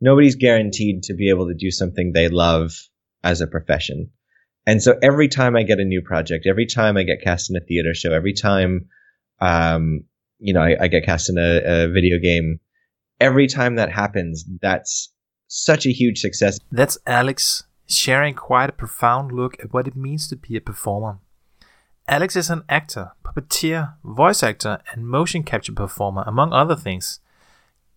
nobody's guaranteed to be able to do something they love as a profession. And so every time I get a new project, every time I get cast in a theater show, every time, um, you know, I, I get cast in a, a video game, every time that happens, that's such a huge success. That's Alex sharing quite a profound look at what it means to be a performer. Alex is an actor, puppeteer, voice actor, and motion capture performer, among other things.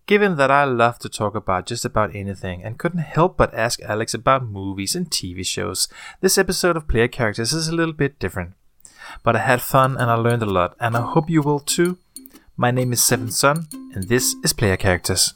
Given that I love to talk about just about anything and couldn't help but ask Alex about movies and TV shows, this episode of Player Characters is a little bit different. But I had fun and I learned a lot, and I hope you will too. My name is Seven Sun, and this is Player Characters.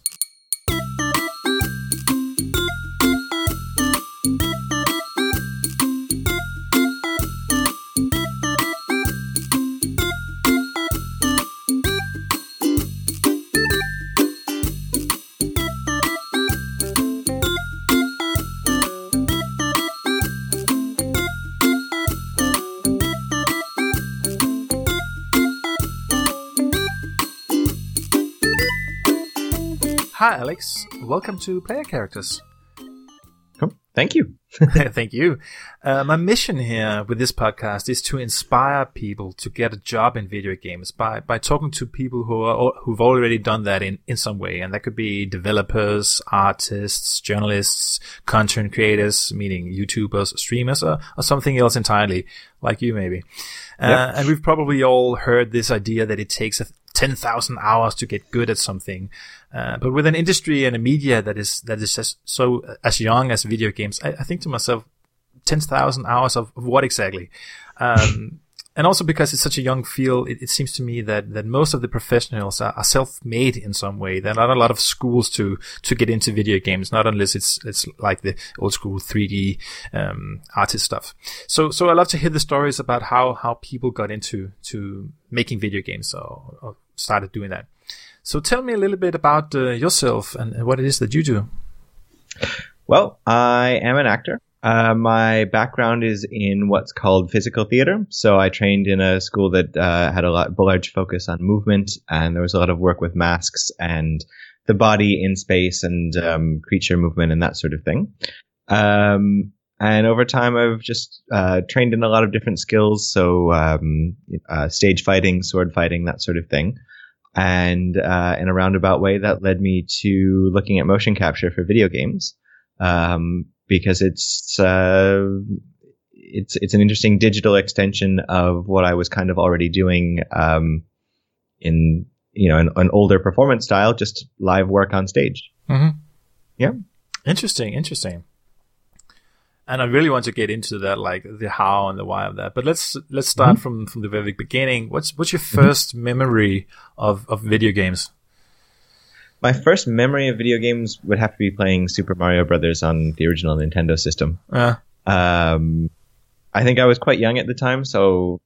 Hi, Alex. Welcome to Player Characters. Oh, thank you. Thank you. Uh, my mission here with this podcast is to inspire people to get a job in video games by, by talking to people who are who've already done that in, in some way, and that could be developers, artists, journalists, content creators, meaning YouTubers, streamers, or, or something else entirely, like you maybe. Uh. And we've probably all heard this idea that it takes a 10,000 hours to get good at something. Uh, but with an industry and a media that is, that is as, so as young as video games, I, I think to myself, 10,000 hours of, of, what exactly? Um, and also because it's such a young field, it, it, seems to me that, that most of the professionals are, are, self-made in some way. There are not a lot of schools to, to get into video games, not unless it's, it's like the old school 3D, um, artist stuff. So, so I love to hear the stories about how, how people got into, to making video games or, or started doing that. So tell me a little bit about uh, yourself and what it is that you do. Well, I am an actor. Uh, my background is in what's called physical theater. So I trained in a school that uh, had a lot, large focus on movement, and there was a lot of work with masks and the body in space and um, creature movement and that sort of thing. Um, and over time, I've just uh, trained in a lot of different skills. So um, uh, stage fighting, sword fighting, that sort of thing. And uh, in a roundabout way, that led me to looking at motion capture for video games um, because it's uh, it's it's an interesting digital extension of what I was kind of already doing um, in you know an, an, older performance style, just live work on stage. Mm-hmm. Yeah, interesting, interesting and I really want to get into that, like the how and the why of that. But let's let's start mm-hmm. from from the very beginning. What's what's your 1st mm-hmm. memory of of video games? My first memory of video games would have to be playing Super Mario Brothers on the original Nintendo system. Uh. Um, I think I was quite young at the time, so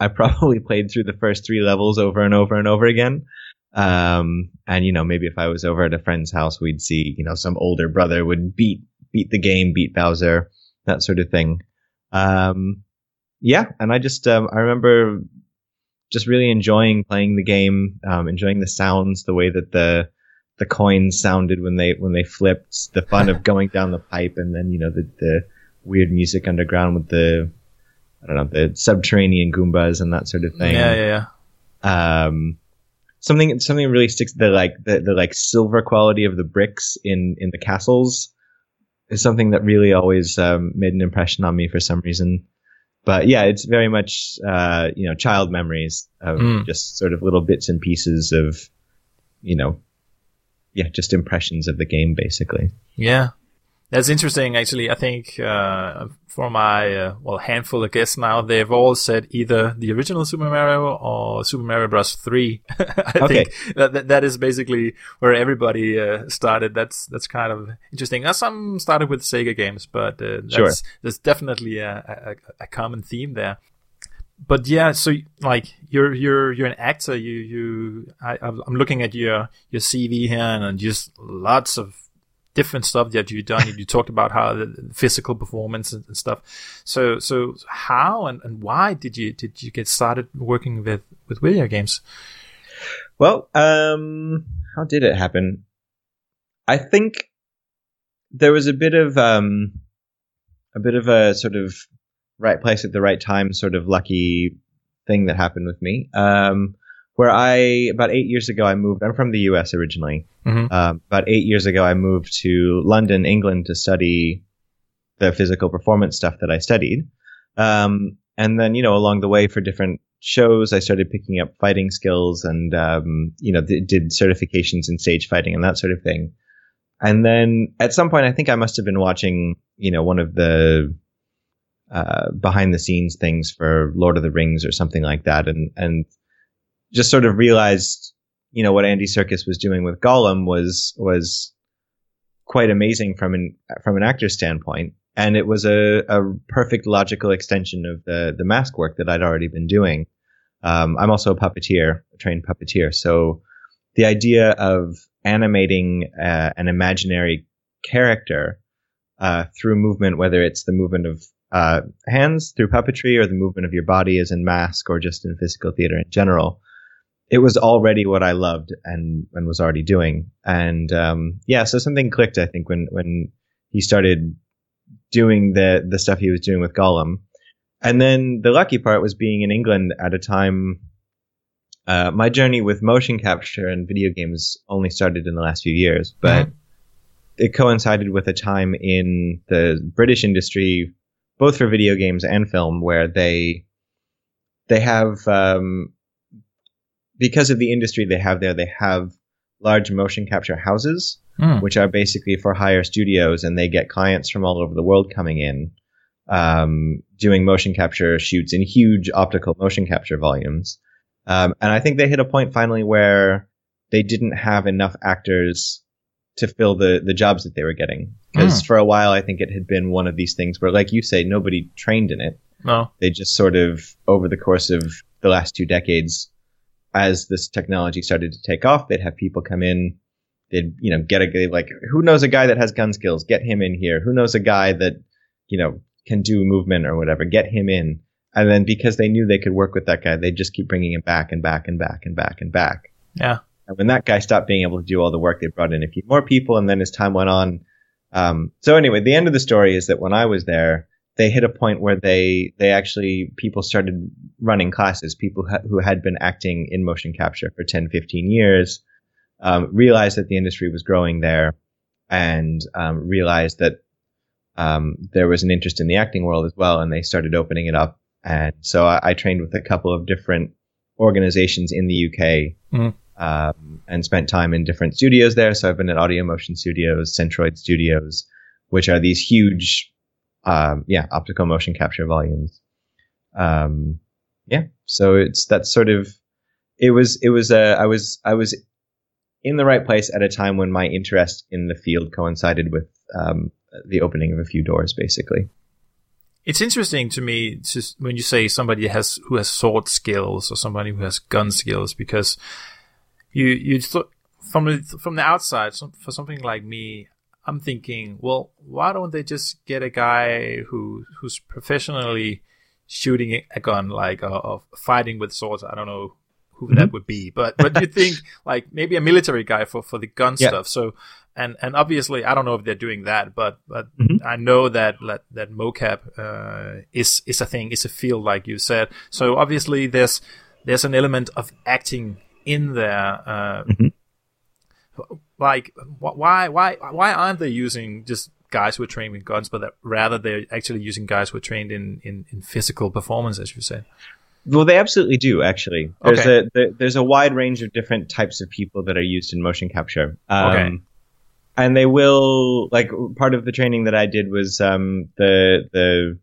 I probably played through the first three levels over and over and over again. Um, and you know, maybe if I was over at a friend's house, we'd see, you know, some older brother would beat beat the game, beat Bowser, that sort of thing. Um, yeah, and I just um, I remember just really enjoying playing the game, um, enjoying the sounds, the way that the the coins sounded when they when they flipped, the fun of going down the pipe, and then you know the the weird music underground with the I don't know the subterranean goombas and that sort of thing. Yeah, yeah, yeah. Um, something something really sticks. The like the, the like silver quality of the bricks in in the castles is something that really always um, made an impression on me for some reason. But yeah, it's very much uh, you know child memories of mm. just sort of little bits and pieces of you know yeah just impressions of the game basically. Yeah, that's interesting, actually. I think uh, for my uh, well handful of guests now, they've all said either the original Super Mario or Super Mario Bros. Three. I okay. think that, that is basically where everybody uh, started. That's that's kind of interesting. Now, some started with Sega games, but uh, that's, sure. there's definitely a, a, a common theme there but yeah, so like you're you're you're an actor. You you I, I'm looking at your your CV here and just lots of different stuff that you've done. you talked about how the physical performance and, stuff. So, so how and, and why did you did you get started working with with video games? Well, um, how did it happen? I think there was a bit of um, a bit of a sort of right place at the right time, sort of lucky thing that happened with me. Um, where I about eight years ago I moved. I'm from the U.S. originally. Mhm. Um, about eight years ago I moved to London, England, to study the physical performance stuff that I studied. Um, and then you know along the way for different shows I started picking up fighting skills and um, you know th- did certifications in stage fighting and that sort of thing. And then at some point I think I must have been watching you know one of the uh, behind the scenes things for Lord of the Rings or something like that, and and just sort of realized, you know, what Andy Serkis was doing with Gollum was was quite amazing from an from an actor's standpoint, and it was a, a perfect logical extension of the the mask work that I'd already been doing. Um, I'm also a puppeteer, a trained puppeteer, so the idea of animating uh, an imaginary character uh, through movement, whether it's the movement of uh, hands through puppetry or the movement of your body as in mask or just in physical theater in general. It was already what I loved and, and was already doing. And um, yeah, so something clicked, I think, when, when he started doing the, the stuff he was doing with Gollum. And then the lucky part was being in England at a time. Uh, my journey with motion capture and video games only started in the last few years, but Mhm. it coincided with a time in the British industry, both for video games and film, where they they have um, because of the industry they have there, they have large motion capture houses, Hmm. which are basically for hire studios, and they get clients from all over the world coming in, um, doing motion capture shoots in huge optical motion capture volumes. Um, and I think they hit a point finally where they didn't have enough actors to fill the the jobs that they were getting. Because for a while, I think it had been one of these things where, like you say, nobody trained in it. No. They just sort of over the course of the last two decades, as this technology started to take off, they'd have people come in. They'd you know get a guy like who knows a guy that has gun skills, get him in here. Who knows a guy that you know can do movement or whatever, get him in. And then because they knew they could work with that guy, they'd just keep bringing him back and back and back and back and back. Yeah. And when that guy stopped being able to do all the work, they brought in a few more people. And then as time went on, um, so anyway, the end of the story is that when I was there, they hit a point where they they actually people started running classes. People ha- who had been acting in motion capture for 10, 15 years um, realized that the industry was growing there, and um, realized that um, there was an interest in the acting world as well, and they started opening it up. And so I, I trained with a couple of different organizations in the UK Mhm. um, and spent time in different studios there. So I've been at Audio Motion Studios, Centroid Studios, which are these huge, um, yeah, optical motion capture volumes. Um, yeah, so it's that sort of it was it was uh, I was I was in the right place at a time when my interest in the field coincided with um, the opening of a few doors, basically. It's interesting to me when you say somebody has who has sword skills or somebody who has gun skills because you you th- from the from the outside some, for something like me I'm thinking well why don't they just get a guy who who's professionally shooting a gun like uh, fighting with swords I don't know who that would be but but you think like maybe a military guy for for the gun Yeah. stuff so and and obviously I don't know if they're doing that, but but Mhm. I know that that, that mocap uh, is is a thing, is a field like you said. So obviously there's there's an element of acting in there. Uh, Mhm. Like why why why aren't they using just guys who are trained with guns, but that rather they're actually using guys who are trained in in, in physical performance, as you said. Well, they absolutely do. Actually, there's Okay. a there, there's a wide range of different types of people that are used in motion capture. Um, Okay. And they will like part of the training that I did was um, the the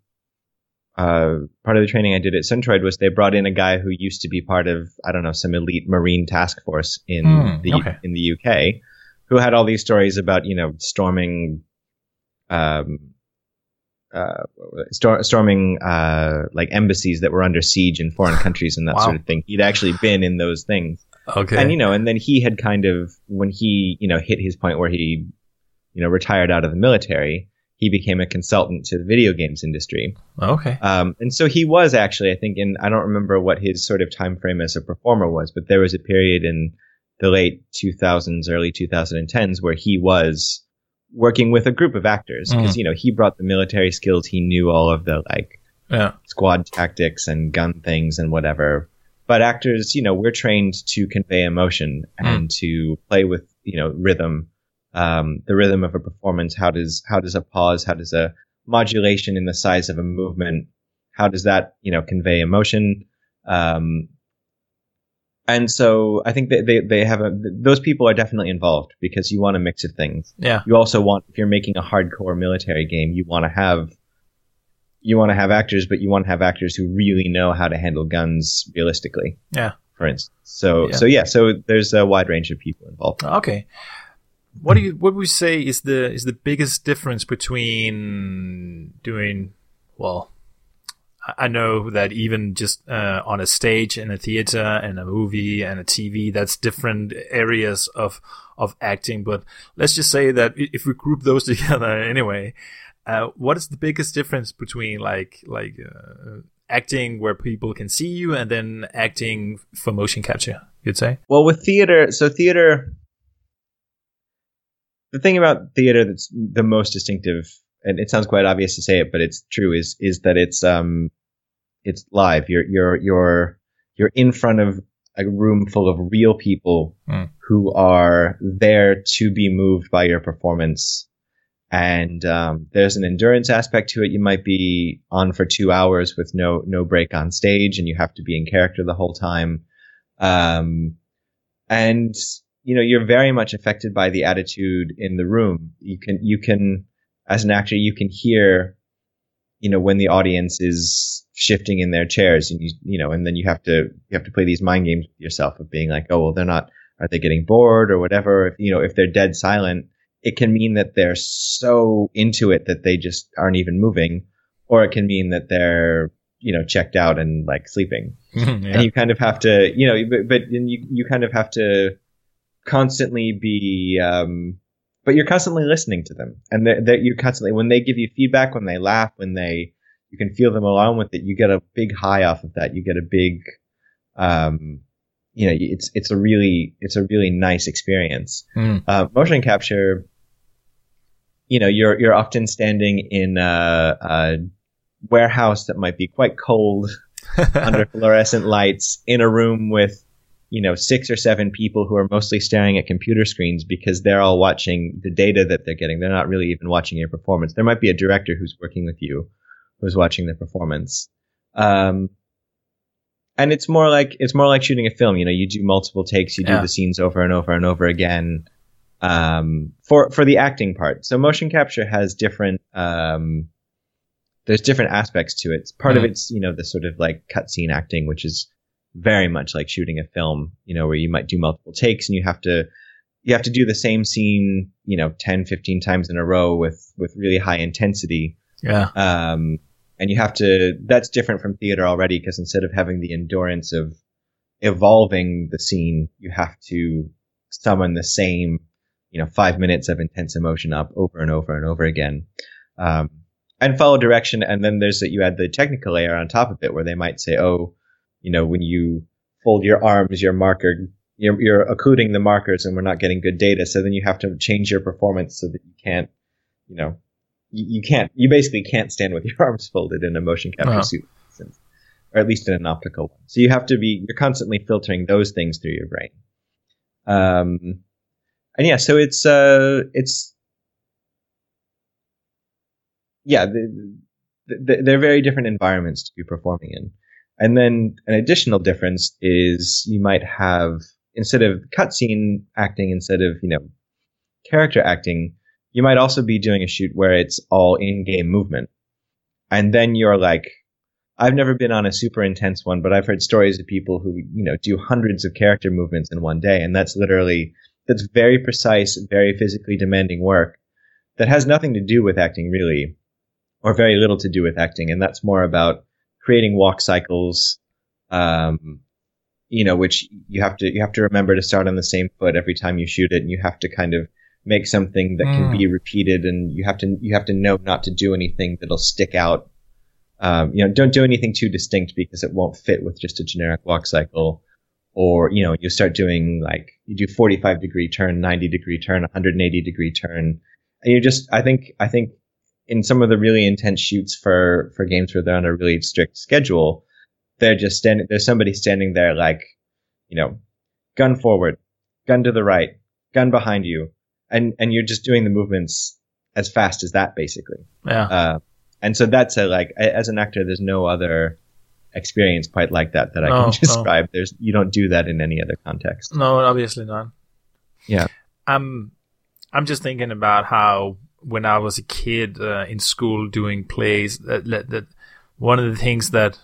uh, part of the training I did at Centroid was they brought in a guy who used to be part of I don't know some elite marine task force in Hmm, the okay. in the UK, who had all these stories about you know storming, um, uh, stor- storming uh, like embassies that were under siege in foreign countries and that Wow. sort of thing. He'd actually been in those things, Okay. and you know, and then he had kind of when he you know hit his point where he you know retired out of the military. He became a consultant to the video games industry, okay. um, and so he was actually, I think, in I don't remember what his sort of time frame as a performer was, but there was a period in the late 2000s, early 2010s, where he was working with a group of actors because, you know, he brought the military skills. He knew all of the like Yeah. squad tactics and gun things and whatever. But actors, you know, we're trained to convey emotion and to play with, you know, rhythm, um, the rhythm of a performance. How does how does a pause? How does a modulation in the size of a movement? How does that, you know, convey emotion? Um, and so I think that they, they have a, those people are definitely involved because you want a mix of things Yeah. you also want if you're making a hardcore military game you want to have you want to have actors but you want to have actors who really know how to handle guns realistically Yeah. for instance so Yeah. so yeah so there's a wide range of people involved Okay. What do you what would you say is the is the biggest difference between doing well? I- know that even just uh, on a stage in a theater and a movie and a TV, that's different areas of of acting. But let's just say that if we group those together anyway, uh, what is the biggest difference between like like uh, acting where people can see you and then acting for motion capture? You'd say. well with theater so theater the thing about theater that's the most distinctive and it sounds quite obvious to say it but it's true is is that it's um it's live. You're you're you're you're in front of a room full of real people Mm. who are there to be moved by your performance. And um, there's an endurance aspect to it. You might be on for two hours with no no break on stage and you have to be in character the whole time. Um, and you know you're very much affected by the attitude in the room. You can you can as an actor you can hear you know when the audience is shifting in their chairs and you you know and then you have to you have to play these mind games with yourself of being like oh well they're not are they getting bored or whatever? If you know if they're dead silent it can mean that they're so into it that they just aren't even moving or it can mean that they're you know checked out and like sleeping. And you kind of have to you know but, but you you kind of have to constantly be um but you're constantly listening to them. And that that you constantly when they give you feedback when they laugh when they you can feel them along with it you get a big high off of that. You get a big um you know it's it's a really it's a really nice experience. Mm. uh, motion capture you know you're you're often standing in a, a warehouse that might be quite cold under fluorescent lights in a room with you know six or seven people who are mostly staring at computer screens because they're all watching the data that they're getting they're not really even watching your performance there might be a director who's working with you who's watching the performance um, and it's more like it's more like shooting a film you know you do multiple takes you do Yeah. the scenes over and over and over again um, for for the acting part so motion capture has different um, there's different aspects to it. Part of Mhm. it's you know the sort of like cutscene acting, which is very much like shooting a film. You know where you might do multiple takes and you have to you have to do the same scene you know 10, 15 times in a row with with really high intensity. yeah. Um, and you have to that's different from theater already because instead of having the endurance of evolving the scene, you have to summon the same you know five minutes of intense emotion up over and over and over again. Um, and follow direction. And then there's that you add the technical layer on top of it where they might say, oh, you know, when you fold your arms, your marker, you're, you're occluding the markers and we're not getting good data. So then you have to change your performance so that you can't, you know, you, you can't, you basically can't stand with your arms folded in a motion capture Uh-huh. suit, instance, or at least in an optical one. So you have to be, you're constantly filtering those things through your brain. Um, and yeah, so it's, uh, it's, yeah, the, the, they're very different environments to be performing in. And then an additional difference is you might have instead of cutscene acting, instead of you know character acting, you might also be doing a shoot where it's all in-game movement, and then you're like, I've never been on a super intense one, but I've heard stories of people who you know do hundreds of character movements in one day, and that's literally that's very precise, very physically demanding work that has nothing to do with acting really or very little to do with acting, and that's more about creating walk cycles. Um, you know, which you have to you have to remember to start on the same foot every time you shoot it, and you have to kind of make something that can Mm. be repeated, and you have to you have to know not to do anything that'll stick out. Um, you know, don't do anything too distinct because it won't fit with just a generic walk cycle, or you know you start doing like you do 45 degree turn 90 degree turn 180 degree turn and you just i think i think in some of the really intense shoots for for games where they're on a really strict schedule they're just standing there's somebody standing there like you know gun forward gun to the right gun behind you and and you're just doing the movements as fast as that basically Yeah. uh, and so that's a like as an actor there's no other experience quite like that that i No, can no. describe there's you don't do that in any other context No, obviously not. Yeah. I'm I'm just thinking about how when I was a kid uh, in school doing plays that, that that one of the things that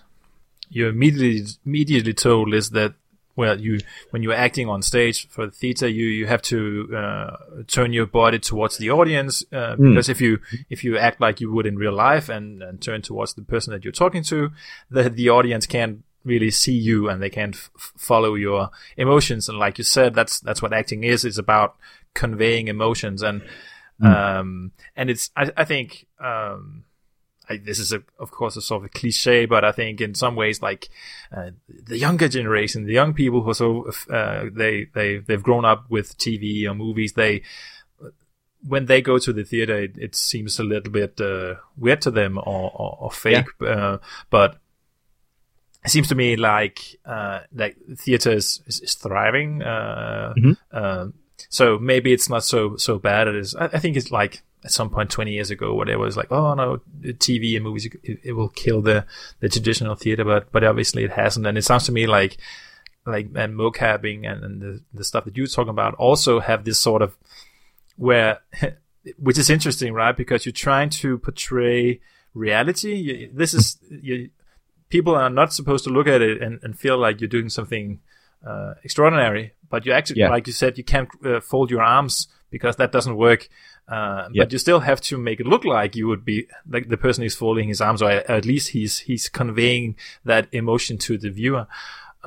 you're immediately immediately told is that well you when you're acting on stage for theater you you have to uh, turn your body towards the audience uh, Mm. because if you if you act like you would in real life and, and turn towards the person that you're talking to the the audience can't really see you and they can't f- follow your emotions. And like you said that's that's what acting is. It's about conveying emotions. And um and it's i, I think um I, this is a, of course a sort of a cliche, but I think in some ways, like uh, the younger generation, the young people who are so uh, they they they've grown up with TV or movies, they when they go to the theater, it, it seems a little bit uh, weird to them or, or, or fake. Uh, but it seems to me like uh, like theater is, is, is thriving. Uh, Mhm. um, so maybe it's not so so bad. It is. I, I think it's like at some point 20 years ago, where it was like, oh no, TV and movies it, it will kill the the traditional theater, but but obviously it hasn't. And it sounds to me like like and mocapping and, and the the stuff that you're talking about also have this sort of where which is interesting, right? Because you're trying to portray reality. You, this is you, people are not supposed to look at it and, and feel like you're doing something uh, extraordinary, but you actually, Yeah. like you said, you can't uh, fold your arms because that doesn't work. Uh, Yeah. But you still have to make it look like you would be like the person is folding his arms, or at least he's he's conveying that emotion to the viewer.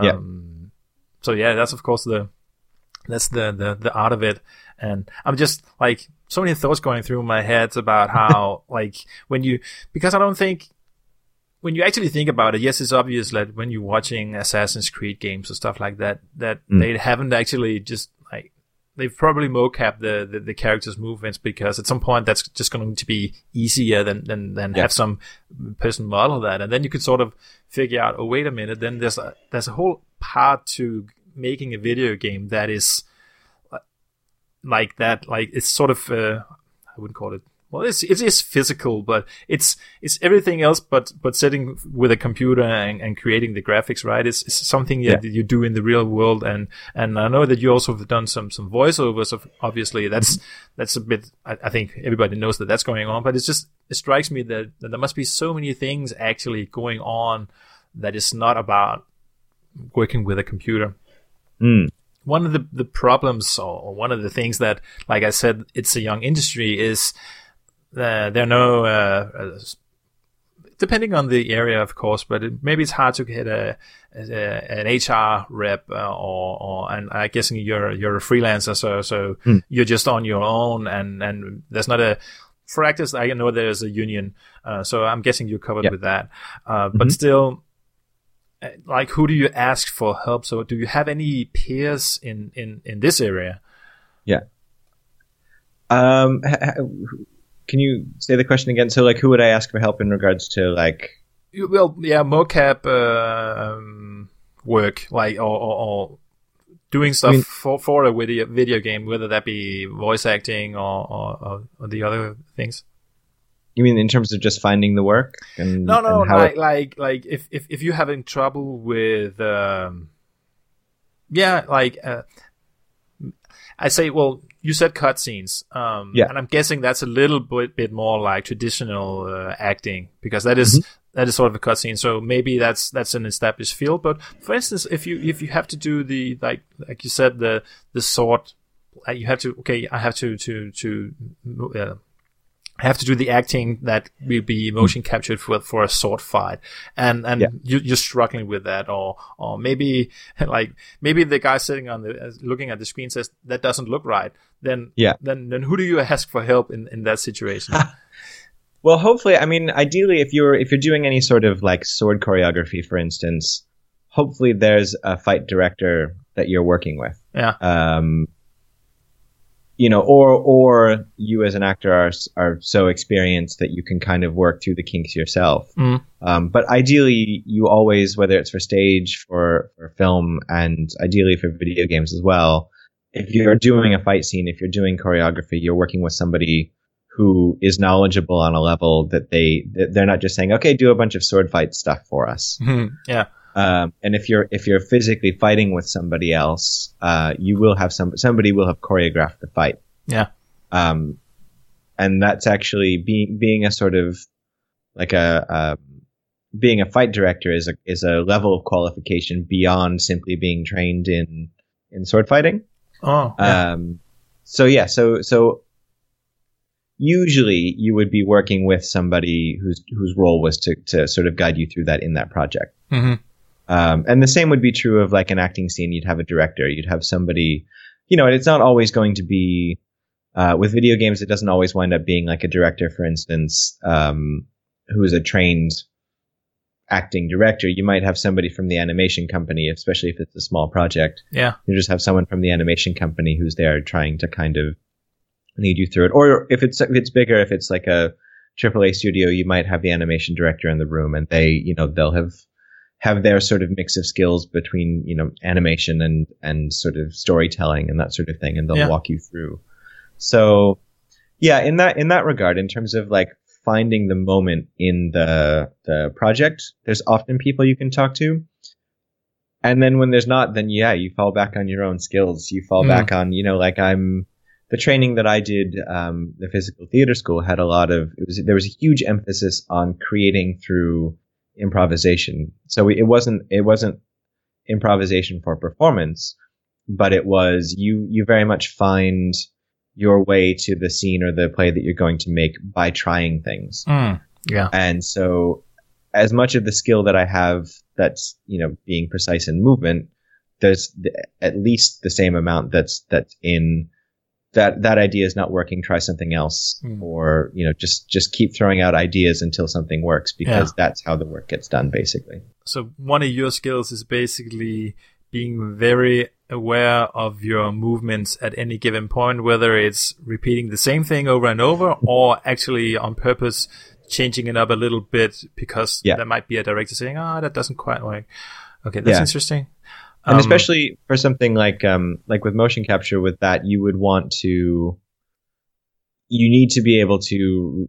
Yeah. Um, so yeah, that's of course the that's the, the the art of it and i'm just like so many thoughts going through my head about how like when you because i don't think when you actually think about it yes it's obvious that when you're watching assassin's creed games or stuff like that that Mm. they haven't actually just like they've probably mocap the, the the characters movements because at some point that's just going to be easier than than than Yeah. have some person model that and then you could sort of figure out oh wait a minute then there's a there's a whole part to making a video game that is uh, like that like it's sort of uh, i wouldn't call it well it's it is physical but it's it's everything else but but sitting with a computer and, and creating the graphics right it's, it's something Yeah. that you do in the real world and and i know that you also have done some some voiceovers of obviously that's that's a bit I, I think everybody knows that that's going on but it's just it strikes me that, that there must be so many things actually going on that is not about working with a computer Mm. one of the, the problems or one of the things that, like I said, it's a young industry is uh, there are no, uh, uh, depending on the area, of course, but it, maybe it's hard to get a, a an HR rep uh, or, or, and I guess you're, you're a freelancer. So, so Hmm. you're just on your own and, and there's not a, for actors, I know there's a union. Uh, so I'm guessing you're covered Yeah. with that. Uh, but Mhm. still, uh, like who do you ask for help so do you have any peers in in in this area Yeah. Um, h- h- can you say the question again? So, like, who would I ask for help in regards to like? Well yeah mocap uh, um, work like or, or, or doing stuff mean- for for a video video game whether that be voice acting or or, or, or the other things You mean in terms of just finding the work? And, no no and like it- like like if if if you're having trouble with um yeah like uh I say, well, you said cutscenes, um, Yeah. and I'm guessing that's a little bit, bit more like traditional uh, acting because that is- that is sort of a cutscene. So maybe that's that's an established field. But for instance, if you if you have to do the like like you said the the sword, uh, you have to okay, I have to to to uh, have to do the acting that will be motion captured for for a sword fight, and and Yeah. you, you're struggling with that, or or maybe like maybe the guy sitting on the looking at the screen says that doesn't look right. Then Yeah. then then who do you ask for help in in that situation? Well, hopefully, I mean, ideally, if you're if you're doing any sort of like sword choreography, for instance, hopefully there's a fight director that you're working with. Yeah. Um, you know, or or you as an actor are are so experienced that you can kind of work through the kinks yourself. Mm. Um, but ideally, you always, whether it's for stage, for for film, and ideally for video games as well, if you're doing a fight scene, if you're doing choreography, you're working with somebody who is knowledgeable on a level that they that they're not just saying, okay, do a bunch of sword fight stuff for us. yeah. Um, and if you're if you're physically fighting with somebody else, uh, you will have some somebody will have choreographed the fight. Yeah. Um, and that's actually being being a sort of like a, a being a fight director is a is a level of qualification beyond simply being trained in in sword fighting. Oh. Yeah. Um, so yeah, so so usually you would be working with somebody whose whose role was to to sort of guide you through that in that project. hmm Um, and the same would be true of like an acting scene. You'd have a director. You'd have somebody, you know, and it's not always going to be, uh, with video games, it doesn't always wind up being like a director, for instance, um, who is a trained acting director. You might have somebody from the animation company, especially if it's a small project. Yeah. You just have someone from the animation company who's there trying to kind of lead you through it. Or if it's, if it's bigger, if it's like a AAA studio, you might have the animation director in the room and they, you know, they'll have, have their sort of mix of skills between you know animation and and sort of storytelling and that sort of thing and they'll Yeah. walk you through so yeah in that in that regard in terms of like finding the moment in the the project there's often people you can talk to and then when there's not then yeah you fall back on your own skills you fall Mm. back on you know like i'm the training that i did um, the physical theater school had a lot of it was there was a huge emphasis on creating through improvisation. So it wasn't it wasn't improvisation for performance, but it was you you very much find your way to the scene or the play that you're going to make by trying things. Mm. Yeah. And so as much of the skill that I have that's, you know, being precise in movement, there's th- at least the same amount that's that's in that that idea is not working try something else Mm. or you know just just keep throwing out ideas until something works because that's how the work gets done basically So one of your skills is basically being very aware of your movements at any given point, whether it's repeating the same thing over and over or actually on purpose changing it up a little bit because Yeah. there might be a director saying, "Ah, that doesn't quite work." Okay, that's Yeah. interesting. And Um, especially for something like um like with motion capture with that you would want to you need to be able to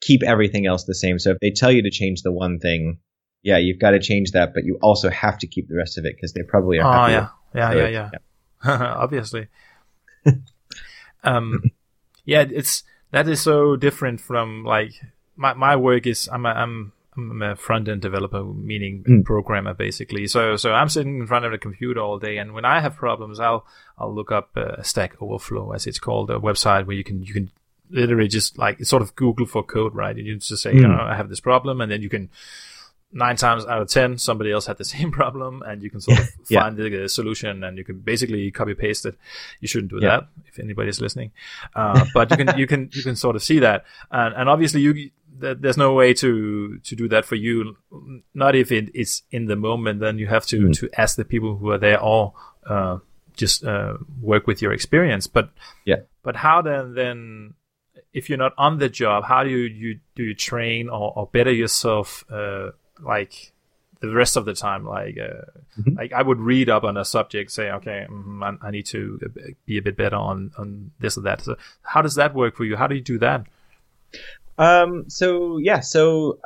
keep everything else the same so if they tell you to change the one thing yeah you've got to change that but you also have to keep the rest of it because they probably are Oh happy yeah, yeah, yeah, So, yeah. Obviously. um, yeah, it's that is so different from like my my work is I'm a, I'm I'm a front end developer, meaning Mm. programmer basically. So so I'm sitting in front of the computer all day, and when I have problems, I'll I'll look up uh, Stack Overflow as it's called, a website where you can you can literally just like it's sort of Google for code, right? You just say, you Mm. know, I have this problem, and then you can nine times out of ten somebody else had the same problem and you can sort of Yeah. find the uh, solution and you can basically copy paste it you shouldn't do Yeah. that if anybody's listening uh, but you can you can you can sort of see that and, and obviously you there's no way to to do that for you not if it is in the moment then you have to Mm. to ask the people who are there or uh, just uh, work with your experience but Yeah. but how then then if you're not on the job, how do you, you do you train or, or better yourself uh, like the rest of the time? Like uh, Mhm. like I would read up on a subject, say, okay, mm, I, I need to be a bit better on on this or that. So how does that work for you? How do you do that? Um, so yeah, so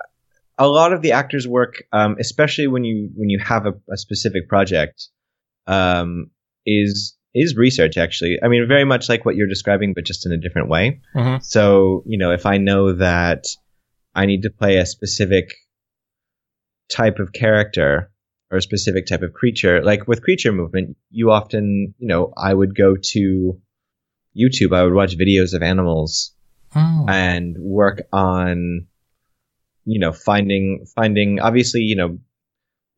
a lot of the actors' work, um, especially when you when you have a, a specific project, um, is is research. Actually, I mean, very much like what you're describing, but just in a different way. Mhm. So you know, if I know that I need to play a specific type of character or a specific type of creature, like with creature movement, you often, you know, I would go to YouTube. I would watch videos of animals oh. and work on you know finding finding obviously you know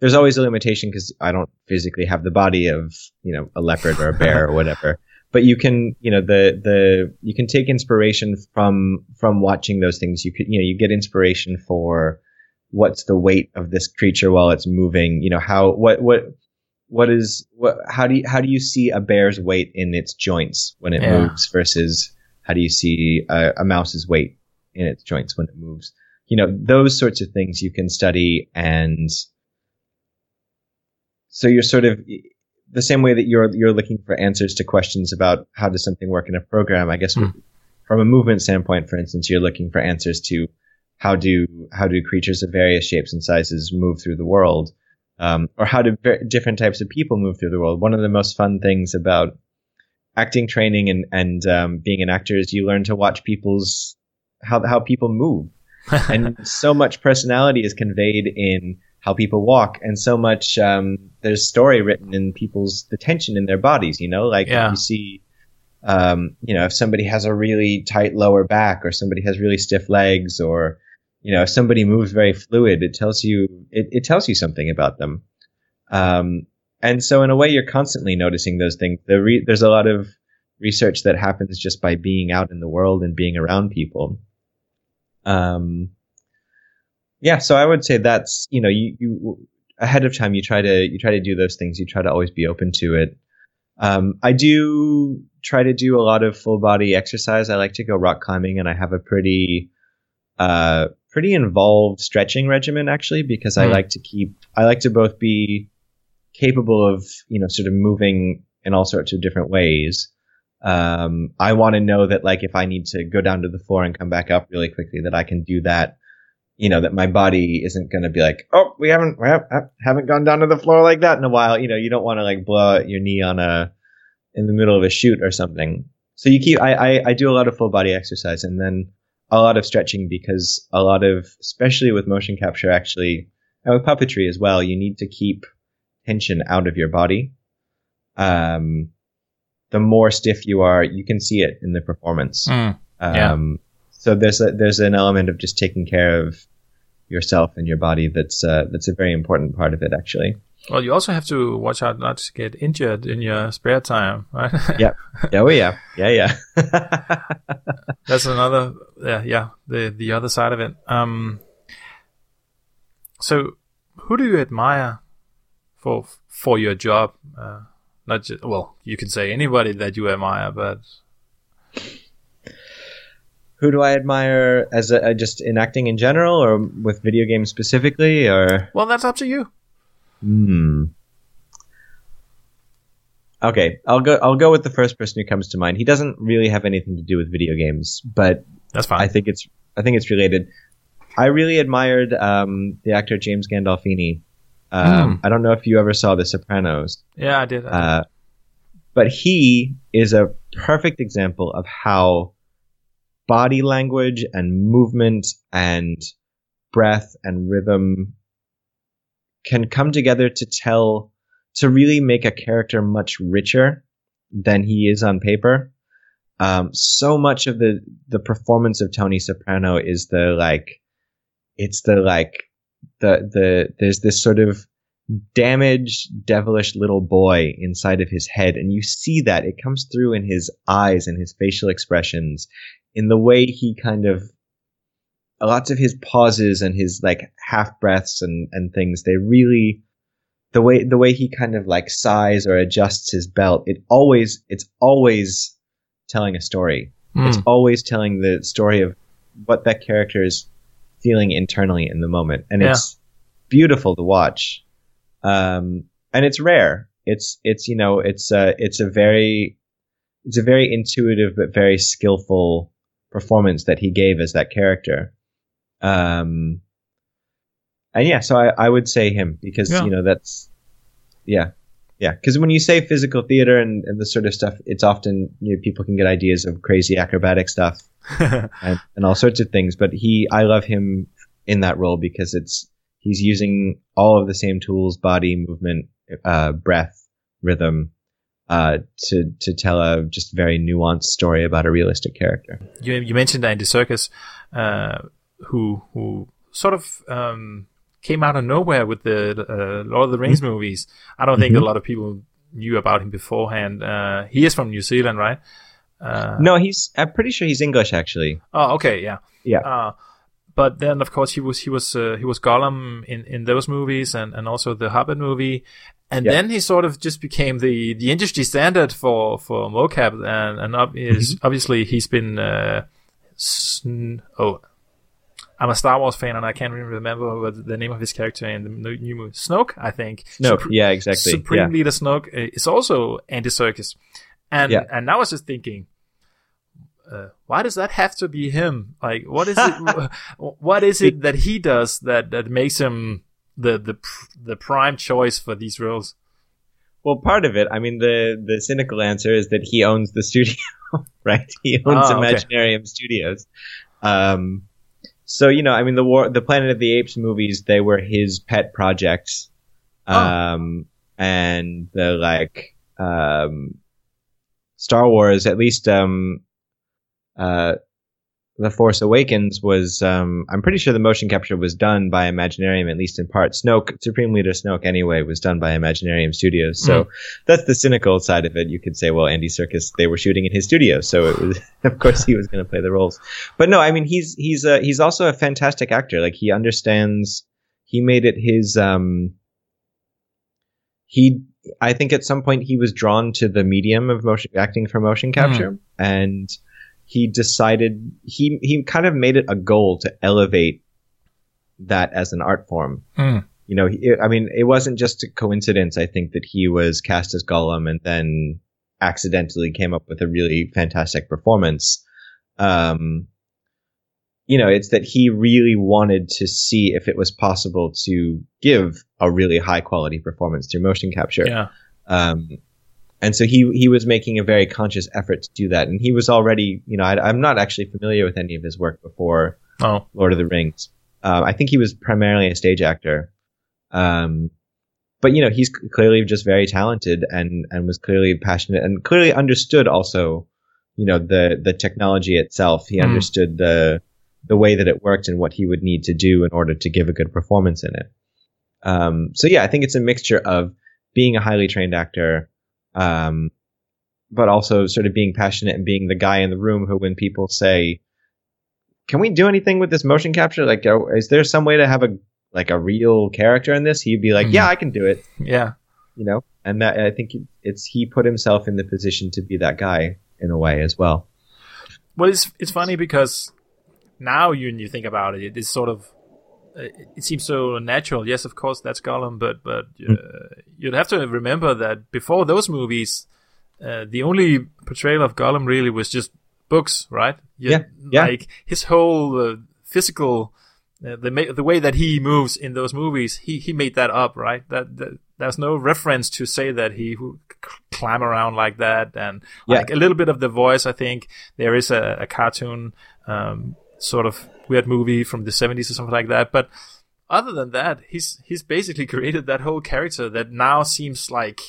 there's always a limitation because i don't physically have the body of you know a leopard or a bear or whatever but you can you know the the you can take inspiration from from watching those things you could you know you get inspiration for what's the weight of this creature while it's moving? You know, how what what what is what how do you how do you see a bear's weight in its joints when it Yeah. moves versus how do you see a, a mouse's weight in its joints when it moves? You know, those sorts of things you can study and so you're sort of the same way that you're you're looking for answers to questions about how does something work in a program. I guess Hmm. from a movement standpoint, for instance, you're looking for answers to how do how do creatures of various shapes and sizes move through the world, um, or how do ver- different types of people move through the world. One of the most fun things about acting training and and um, being an actor is you learn to watch people's how how people move and so much personality is conveyed in how people walk and so much um, there's story written in people's the tension in their bodies you know like Yeah. you see um, you know if somebody has a really tight lower back or somebody has really stiff legs or you know if somebody moves very fluid it tells you it, it tells you something about them um, and so in a way you're constantly noticing those things the re- there's a lot of research that happens just by being out in the world and being around people um, yeah, so I would say that's you know you, you ahead of time you try to you try to do those things. You try to always be open to it. Um, I do try to do a lot of full body exercise. I like to go rock climbing, and I have a pretty uh, pretty involved stretching regimen actually because I Hmm. like to keep I like to both be capable of you know sort of moving in all sorts of different ways. Um, I want to know that like if I need to go down to the floor and come back up really quickly, that I can do that. You know that my body isn't going to be like, oh, we haven't we have- haven't gone down to the floor like that in a while. You know, you don't want to like blow out your knee on a in the middle of a shoot or something. So you keep I, I I do a lot of full body exercise and then a lot of stretching because a lot of especially with motion capture actually and with puppetry as well, you need to keep tension out of your body. Um, the more stiff you are, you can see it in the performance. Mm. Um, Yeah. So there's a, there's an element of just taking care of yourself and your body that's uh, that's a very important part of it actually. Well, you also have to watch out not to get injured in your spare time, right? Yeah. Yeah, oh yeah, yeah, yeah. That's another, yeah, yeah, the the other side of it. Um, so who do you admire for for your job? Uh, not just well, you can say anybody that you admire, but Who do I admire as a, just in acting in general, or with video games specifically, or? well, that's up to you. Hmm. Okay, I'll go. I'll go with the first person who comes to mind. He doesn't really have anything to do with video games, but That's fine. I think it's. I think it's related. I really admired um, the actor James Gandolfini. Um, I don't know if you ever saw The Sopranos, yeah, I did. I did. uh, but he is a perfect example of how body language and movement and breath and rhythm can come together to tell to really make a character much richer than he is on paper. Um, so much of the the performance of Tony Soprano is the like, it's the like, the the there's this sort of damaged, devilish little boy inside of his head, and you see that it comes through in his eyes and his facial expressions, in the way he kind of lots of his pauses and his like half breaths and and things. They really the way the way he kind of like sighs or adjusts his belt. It always it's always telling a story. It's Mm. always telling the story of what that character is feeling internally in the moment, and Yeah. it's beautiful to watch. Um, and it's rare. It's it's you know it's a it's a very it's a very intuitive but very skillful performance that he gave as that character. Um, and yeah, so I, I would say him because Yeah. you know that's yeah yeah because when you say physical theater and, and this sort of stuff, it's often you know people can get ideas of crazy acrobatic stuff and, and all sorts of things. But he, I love him in that role because it's he's using all of the same tools, body movement, uh, breath, rhythm, uh, to to tell a just very nuanced story about a realistic character. you, you mentioned Andy Serkis, uh, who who sort of um, came out of nowhere with the uh, Lord of the Rings movies. I don't think Mhm. a lot of people knew about him beforehand. Uh, he is from New Zealand, right? Uh, No, he's I'm pretty sure he's English actually. Oh, okay, yeah, Yeah. Uh, but then of course he was he was uh, he was Gollum in in those movies and and also the Hobbit movie. And Yeah. then he sort of just became the, the industry standard for, for mocap, and and ob- Mm-hmm. obviously he's been uh, sn- oh, I'm a Star Wars fan, and I can't even remember what the name of his character in the new movie. Snoke, I think. No, Supre- yeah, exactly. Supreme yeah. Leader Snoke is also Andy Serkis, and Yeah. and I was just thinking, uh, why does that have to be him? Like, what is it? what is it that he does that that makes him the the the prime choice for these roles? Well, part of it, I mean, the the cynical answer is that he owns the studio, right? He owns Ah, okay. Imaginarium Studios. Um, so you know, I mean, the war, the Planet of the Apes movies, they were his pet projects. Oh. Um, and the like, um, Star Wars, at least, um, uh, the Force Awakens was, um, I'm pretty sure the motion capture was done by Imaginarium, at least in part. Snoke, Supreme Leader Snoke, anyway, was done by Imaginarium Studios. So that's the cynical side of it. You could say, well, Andy Serkis, they were shooting in his studio, so it was, of course, he was going to play the roles. But no, I mean, he's he's uh, he's also a fantastic actor. Like he understands. He made it his. Um, he, I think, at some point he was drawn to the medium of motion acting for motion capture, and he decided he he kind of made it a goal to elevate that as an art form Hmm. you know, he, I mean, it wasn't just a coincidence. I think that he was cast as Gollum and then accidentally came up with a really fantastic performance. Um, you know, it's that he really wanted to see if it was possible to give a really high quality performance through motion capture. Yeah. Um, and so he he was making a very conscious effort to do that. And he was already, you know, I, I'm not actually familiar with any of his work before Oh. Lord of the Rings. Um, I think he was primarily a stage actor. Um, but you know, he's clearly just very talented and, and was clearly passionate and clearly understood also, you know, the, the technology itself. He Mm. understood the, the way that it worked and what he would need to do in order to give a good performance in it. Um, so yeah, I think it's a mixture of being a highly trained actor, um, but also sort of being passionate and being the guy in the room who, when people say, "Can we do anything with this motion capture? Like, is there some way to have a like a real character in this?" He'd be like, Mhm. "Yeah, I can do it," Yeah. you know. And that I think it's he put himself in the position to be that guy in a way as well. Well, it's it's funny because now you you think about it, it's sort of it seems so natural. Yes, of course, that's Gollum, but but uh, you'd have to remember that before those movies, uh, the only portrayal of Gollum really was just books, right? You- Yeah, yeah. Like his whole uh, physical. Uh, the ma- the way that he moves in those movies, he, he made that up, right? That, that there's no reference to say that he would climb around like that, and Yeah. like a little bit of the voice. I think there is a, a cartoon, um, sort of weird movie from the 70s or something like that. But other than that, he's he's basically created that whole character that now seems like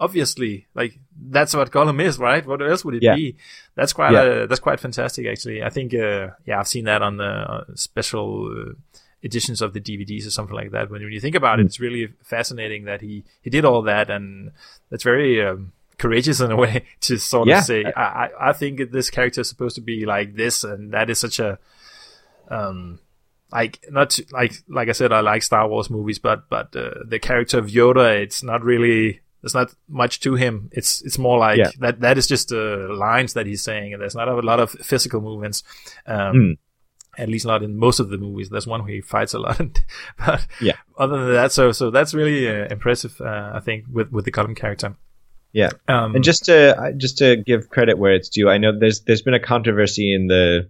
obviously like that's what Gollum is, right? What else would it Yeah. be? That's quite Yeah. uh, that's quite fantastic, actually. I think uh, yeah, I've seen that on the uh, special. Uh, editions of the DVDs or something like that when, when you think about it Mm. it's really fascinating that he he did all that and that's very um, courageous in a way to sort Yeah. of say I, I think this character is supposed to be like this and that is such a um like not to, like like I said I like Star Wars movies but but uh, the character of Yoda it's not really there's not much to him it's it's more like Yeah. that that is just uh, lines that he's saying and there's not a lot of physical movements um Hmm. at least not in most of the movies there's one where he fights a lot but Yeah. other than that so so that's really uh, impressive uh, I think with with the Gollum character Yeah. um And just to just to give credit where it's due, I know there's there's been a controversy in the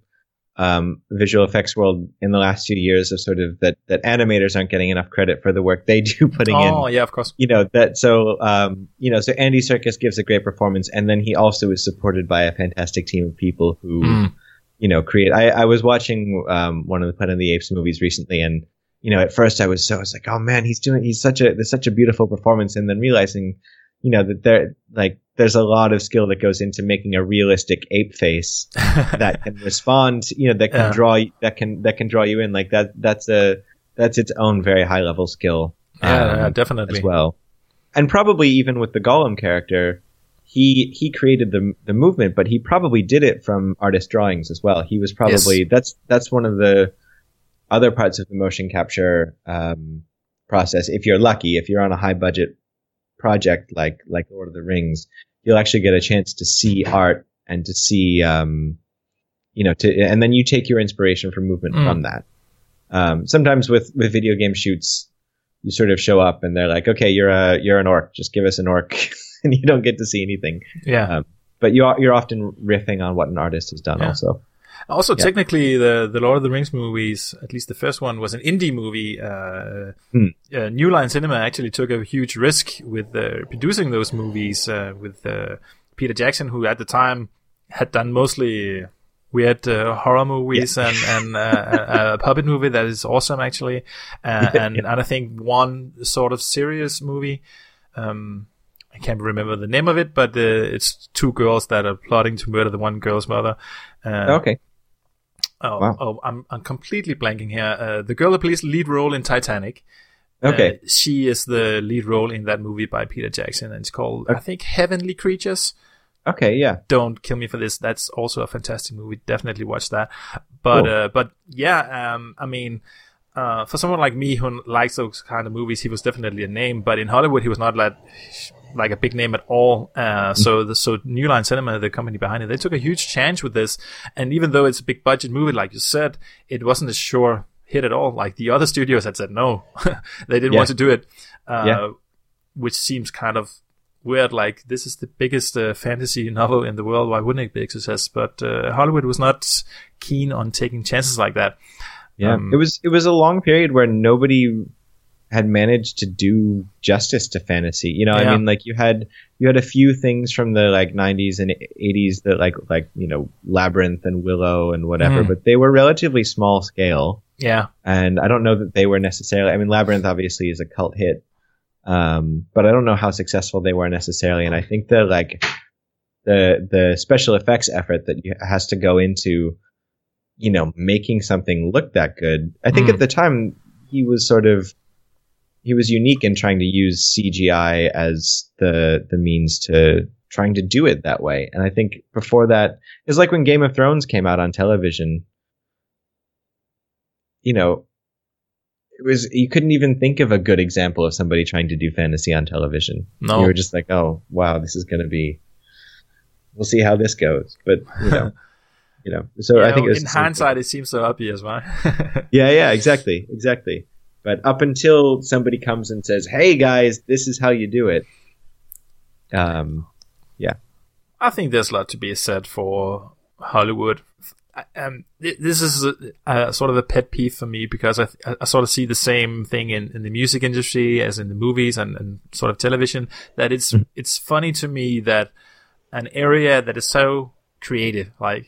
um, visual effects world in the last few years of sort of that that animators aren't getting enough credit for the work they do putting in oh yeah of course you know that so um you know so Andy Serkis gives a great performance and then he also is supported by a fantastic team of people who Mm. you know create I, I was watching um one of the Planet of the Apes movies recently and you know at first I was so I was like oh man he's doing he's such a there's such a beautiful performance and then realizing you know that there like there's a lot of skill that goes into making a realistic ape face that can respond you know that can Yeah. draw that can that can draw you in like that that's a that's its own very high level skill yeah, um, yeah definitely as well. And probably even with the Gollum character, he he created the the movement, but he probably did it from artist drawings as well. He was probably that's that's one of the other parts of the motion capture um, process, if you're lucky, if you're on a high budget project like like Lord of the Rings, you'll actually get a chance to see art and to see, um, you know, to and then you take your inspiration for movement Mm. from that. Um, sometimes with with video game shoots, you sort of show up and they're like, okay, you're a you're an orc, just give us an orc, and you don't get to see anything. Yeah. Um, but you are, you're often riffing on what an artist has done Yeah. also. Also, Yeah. technically, the the Lord of the Rings movies, at least the first one, was an indie movie. Uh, Hmm. uh, New Line Cinema actually took a huge risk with uh, producing those movies uh, with uh, Peter Jackson, who at the time had done mostly weird uh, horror movies and and uh, a, puppet movie that is awesome actually, uh, and and I think one sort of serious movie. Um, I can't remember the name of it, but uh, it's two girls that are plotting to murder the one girl's mother. Uh, Okay. Oh, Wow. oh I'm I'm completely blanking here. Uh, the girl who plays lead role in Titanic. Okay. uh, she is the lead role in that movie by Peter Jackson, and it's called I think Heavenly Creatures. okay. Yeah. Don't kill me for this. That's also a fantastic movie. Definitely watch that. But Cool. uh, but yeah, um, I mean. Uh, for someone like me who likes those kind of movies, he was definitely a name. But in Hollywood, he was not like like a big name at all. Uh, so the so New Line Cinema, the company behind it, they took a huge chance with this. And even though it's a big budget movie, like you said, it wasn't a sure hit at all. Like the other studios had said no, they didn't Yeah. want to do it. Uh, Yeah. which seems kind of weird. Like this is the biggest uh, fantasy novel in the world. Why wouldn't it be a success? But uh, Hollywood was not keen on taking chances like that. Yeah. Um, it was it was a long period where nobody had managed to do justice to fantasy. You know, Yeah. I mean, like you had you had a few things from the like 90s and 80s that like like you know Labyrinth and Willow and whatever, Mm. but they were relatively small scale. Yeah, and I don't know that they were necessarily. I mean, Labyrinth obviously is a cult hit, um, but I don't know how successful they were necessarily. And I think the like the the special effects effort that you, has to go into, you know, making something look that good. I think Mm. at the time he was sort of he was unique in trying to use CGI as the the means to trying to do it that way. And I think before that, it's like when Game of Thrones came out on television. You know, it was you couldn't even think of a good example of somebody trying to do fantasy on television. no, You were just like, oh wow, this is going to be. We'll see how this goes, but you know, you know. So You I think know, was in the same thing. hindsight, it seems so obvious, right? Yeah, yeah, exactly, exactly. But up until somebody comes and says, "Hey guys, this is how you do it," um, yeah, I think there's a lot to be said for Hollywood. Um, this is a, a sort of a pet peeve for me because I, th- I sort of see the same thing in, in the music industry as in the movies and, and sort of television. That it's it's funny to me that an area that is so creative, like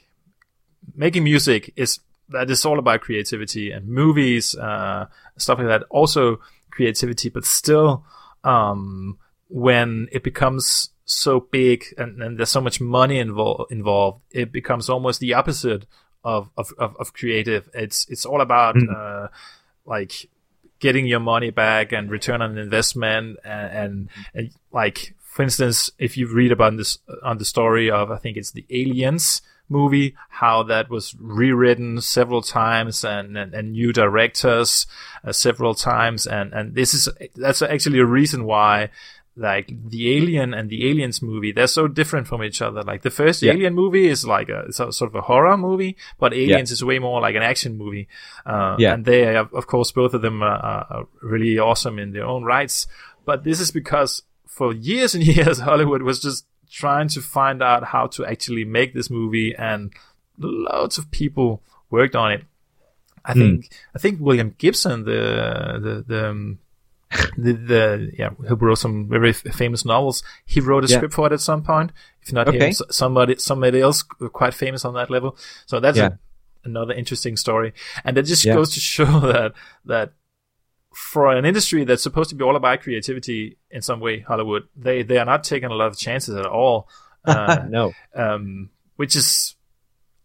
making music, is that is all about creativity and movies, uh, stuff like that. Also creativity, but still, um, when it becomes so big and, and there's so much money invol- involved, it becomes almost the opposite of, of, of, of creative. It's, it's all about, uh, like getting your money back and return on investment and, and, and like, for instance, if you read about this on the story of, I think it's the aliens, movie, how that was rewritten several times and, and, and new directors uh, several times. And, and this is, that's actually a reason why like the Alien and the Aliens movie, they're so different from each other. Like the first Yeah. Alien movie is like a it's a sort of a horror movie, but Aliens is way more like an action movie. Uh, Yeah. and they, are, of course, both of them are are really awesome in their own rights. But this is because for years and years, Hollywood was just trying to find out how to actually make this movie, and loads of people worked on it. I Hmm. think I think William Gibson, the the the, um, the, the yeah, who wrote some very f- famous novels, he wrote a Yeah. script for it at some point. If not Okay. s- somebody somebody else quite famous on that level. So that's Yeah. a, another interesting story, and that just Yeah. goes to show that that for an industry that's supposed to be all about creativity in some way, Hollywood, they they are not taking a lot of chances at all. Uh, no. um, which is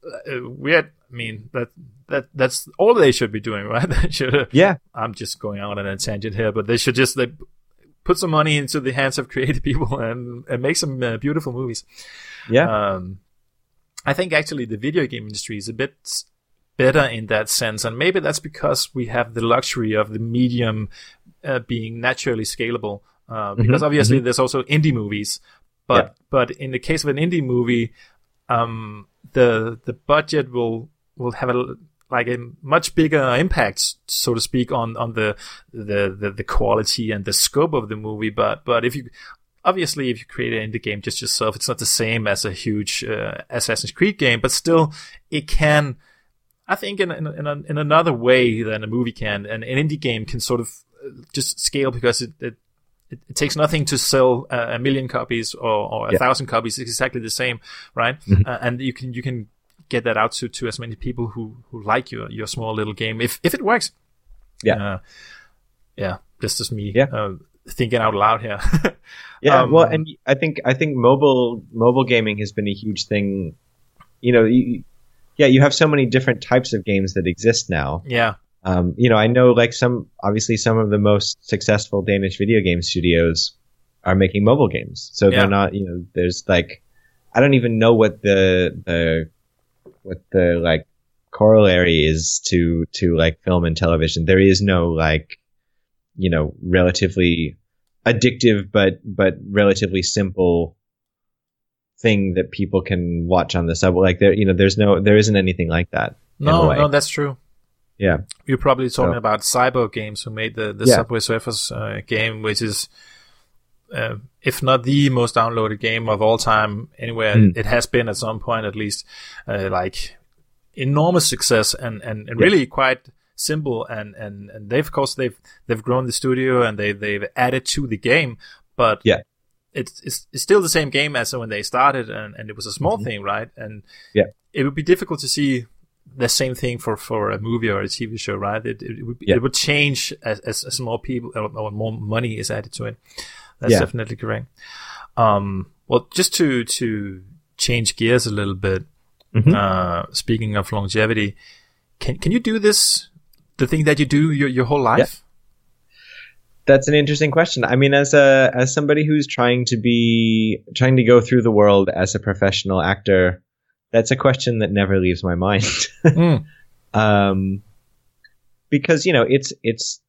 uh, weird. I mean that that that's all they should be doing, right? They should. Yeah. I'm just going out on a tangent here, but they should just they put some money into the hands of creative people and, and make some uh, beautiful movies. Yeah. Um, I think actually the video game industry is a bit better in that sense, and maybe that's because we have the luxury of the medium uh, being naturally scalable. Uh, because mm-hmm, obviously mm-hmm. there's also indie movies, but yeah. but in the case of an indie movie, um, the the budget will will have a like a much bigger impact, so to speak, on on the, the the the quality and the scope of the movie. But but if you obviously if you create an indie game just yourself, it's not the same as a huge uh, Assassin's Creed game, but still it can. I think in in in, a, in another way than a movie can, an, an indie game can sort of uh, just scale because it, it it, it, takes nothing to sell uh, a million copies or, or a yeah. thousand copies. It's exactly the same, right? Mm-hmm. Uh, and you can you can get that out to, to as many people who, who like your your small little game if if it works. Yeah, uh, yeah. This is me. Yeah. Uh, thinking out loud here. yeah. Um, well, and I think I think mobile mobile gaming has been a huge thing. You know, you, yeah, you have so many different types of games that exist now. Yeah. Um, you know, I know like some, obviously some of the most successful Danish video game studios are making mobile games. So yeah. they're not, you know, there's like, I don't even know what the, the, what the like corollary is to, to like film and television. There is no like, you know, relatively addictive, but, but relatively simple thing that people can watch on the subway. Like there, you know, there's no, there isn't anything like that. No, no, that's true. Yeah. You're probably talking so. about SYBO Games, who made the, the yeah. Subway Surfers uh, game, which is, uh, if not the most downloaded game of all time anywhere, mm. it has been at some point at least, uh, like enormous success and, and, and yeah. really quite simple. And, and, and they've, of course, they've, they've grown the studio and they, they've added to the game, but yeah. It's, it's, it's still the same game as when they started and, and it was a small mm-hmm. thing, right? And yeah. it would be difficult to see the same thing for, for a movie or a TV show, right? It, it, would, yeah. it would change as, as, as, more people or, or, more money is added to it. That's yeah. definitely correct. Um, well, just to, to change gears a little bit, mm-hmm. uh, speaking of longevity, can, can you do this, the thing that you do your, your whole life? That's an interesting question. I mean, as a, as somebody who's trying to be, trying to go through the world as a professional actor, that's a question that never leaves my mind. mm. um, because you know it's it's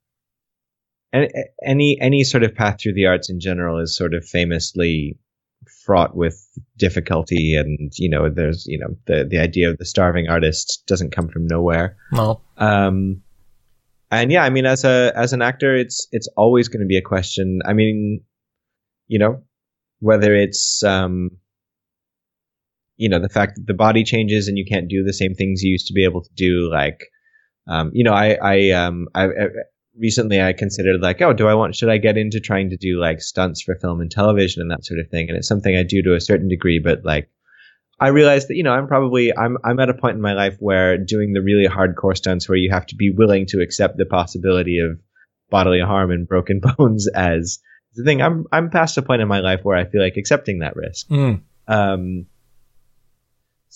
any any sort of path through the arts in general is sort of famously fraught with difficulty and you know there's you know the the idea of the starving artist doesn't come from nowhere no um and yeah i mean as a as an actor it's it's always going to be a question. I mean you know whether it's um you know the fact that the body changes and you can't do the same things you used to be able to do like um, you know i i um I, I, recently i considered like oh do i want should i get into trying to do like stunts for film and television and that sort of thing? And it's something i do to a certain degree but like i realized that you know i'm probably i'm i'm at a point in my life where doing the really hardcore stunts where you have to be willing to accept the possibility of bodily harm and broken bones as the thing i'm i'm past a point in my life where i feel like accepting that risk mm. um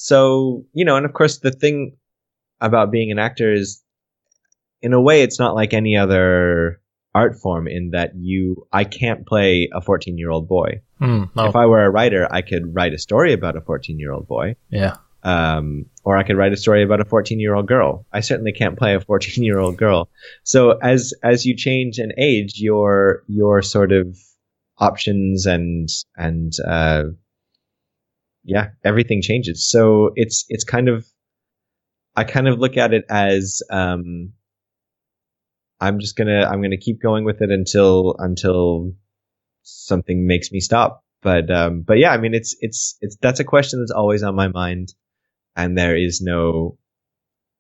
so, you know, and of course the thing about being an actor is in a way it's not like any other art form in that you I can't play a 14-year-old boy. Mm, no. If I were a writer, I could write a story about a 14-year-old boy. Yeah. Um, or I could write a story about a 14-year-old girl. I certainly can't play a 14-year-old girl. So as as you change in age, your your sort of options and and uh, yeah, everything changes. So it's it's kind of I kind of look at it as um, I'm just gonna I'm gonna keep going with it until until something makes me stop. But um, but yeah, I mean it's it's it's that's a question that's always on my mind, and there is no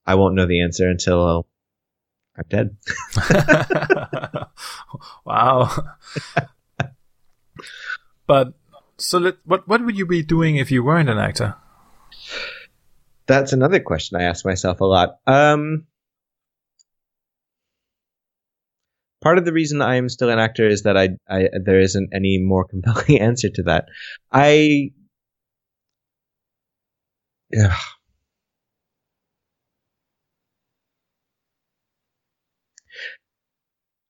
I won't know the answer until I'm dead. wow. but so let, what what would you be doing if you weren't an actor? That's another question I ask myself a lot. Um, part of the reason I am still an actor is that I, I there isn't any more compelling answer to that. I ugh,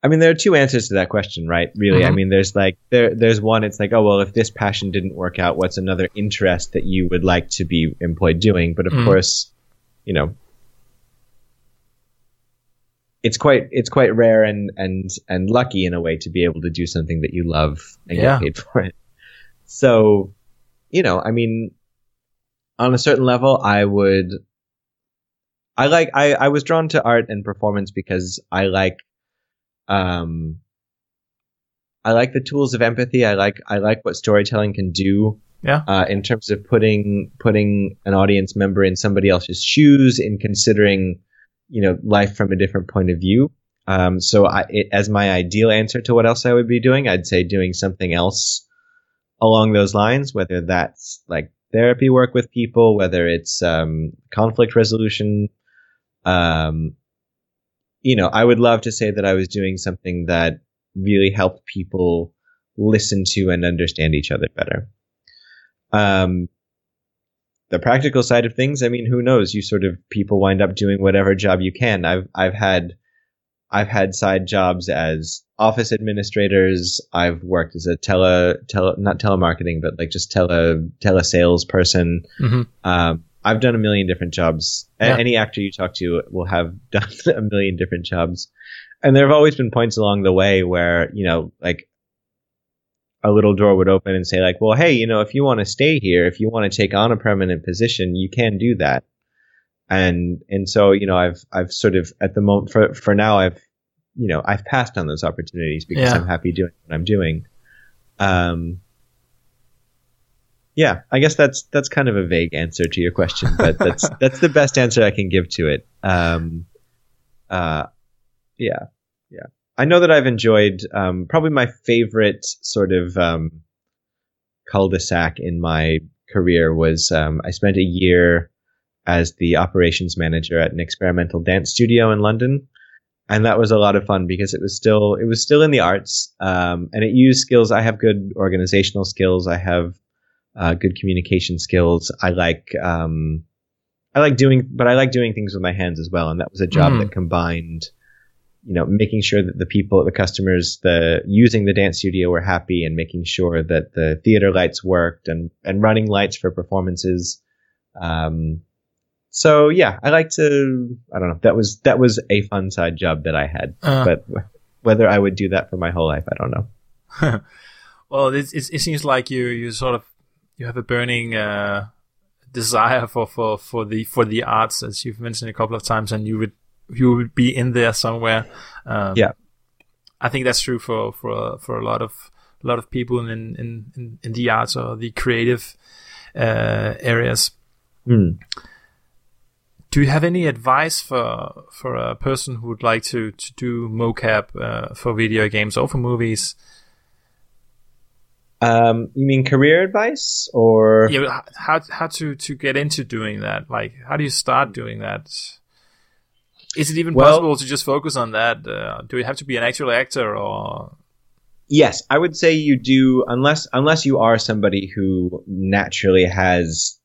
I mean, there are two answers to that question, right? Really, mm-hmm. I mean, there's like there, there's one. It's like, oh well, if this passion didn't work out, what's another interest that you would like to be employed doing? But of mm-hmm. course, you know, it's quite it's quite rare and and and lucky in a way to be able to do something that you love and Yeah. get paid for it. So, you know, I mean, on a certain level, I would. I like I I was drawn to art and performance because I like, um. I like the tools of empathy. I like I like what storytelling can do Yeah. uh, in terms of putting putting an audience member in somebody else's shoes in considering you know life from a different point of view. Um, so I, it, as my ideal answer to what else i would be doing i'd say doing something else along those lines whether that's like therapy work with people whether it's um, conflict resolution. Um, you know i would love to say that i was doing something that really helped people listen to and understand each other better. Um, the practical side of things, I mean, who knows? You sort of people wind up doing whatever job you can. I've I've had I've had side jobs as office administrators. I've worked as a tele tele not telemarketing, but like just tele telesales person. hmm Um, I've done a million different jobs. Yeah. Any actor you talk to will have done a million different jobs. And there have always been points along the way where, you know, like a little door would open and say like, well, hey, you know, if you want to stay here, if you want to take on a permanent position, you can do that. And, and so, you know, I've, I've sort of at the moment for, for now, I've, you know, I've passed on those opportunities because Yeah. I'm happy doing what I'm doing. Um, yeah, I guess that's that's kind of a vague answer to your question, but that's that's the best answer I can give to it. Um, uh, yeah, yeah. I know that I've enjoyed um, probably my favorite sort of um, cul-de-sac in my career was um, I spent a year as the operations manager at an experimental dance studio in London, and that was a lot of fun because it was still it was still in the arts, um, and it used skills. I have good organizational skills. I have uh, good communication skills. I like um, I like doing, but I like doing things with my hands as well. And that was a job Mhm. that combined, you know, making sure that the people, the customers, the using the dance studio were happy, and making sure that the theater lights worked, and and running lights for performances. Um, so yeah, I like to. I don't know. That was that was a fun side job that I had, Uh, but whether I would do that for my whole life, I don't know. well, it, it, it seems like you you sort of you have a burning uh, desire for, for, for the for the arts, as you've mentioned a couple of times, and you would you would be in there somewhere. Um, Yeah. I think that's true for for for a lot of a lot of people in in in, in the arts or the creative uh, areas. Hmm. Do you have any advice for for a person who would like to to do mocap uh, for video games or for movies? Um, you mean career advice or? yeah, how how to to get into doing that? Like, how do you start doing that? Is it even Well- possible to just focus on that? Uh, do you have to be an actual actor, or Yes, I would say you do unless unless you are somebody who naturally has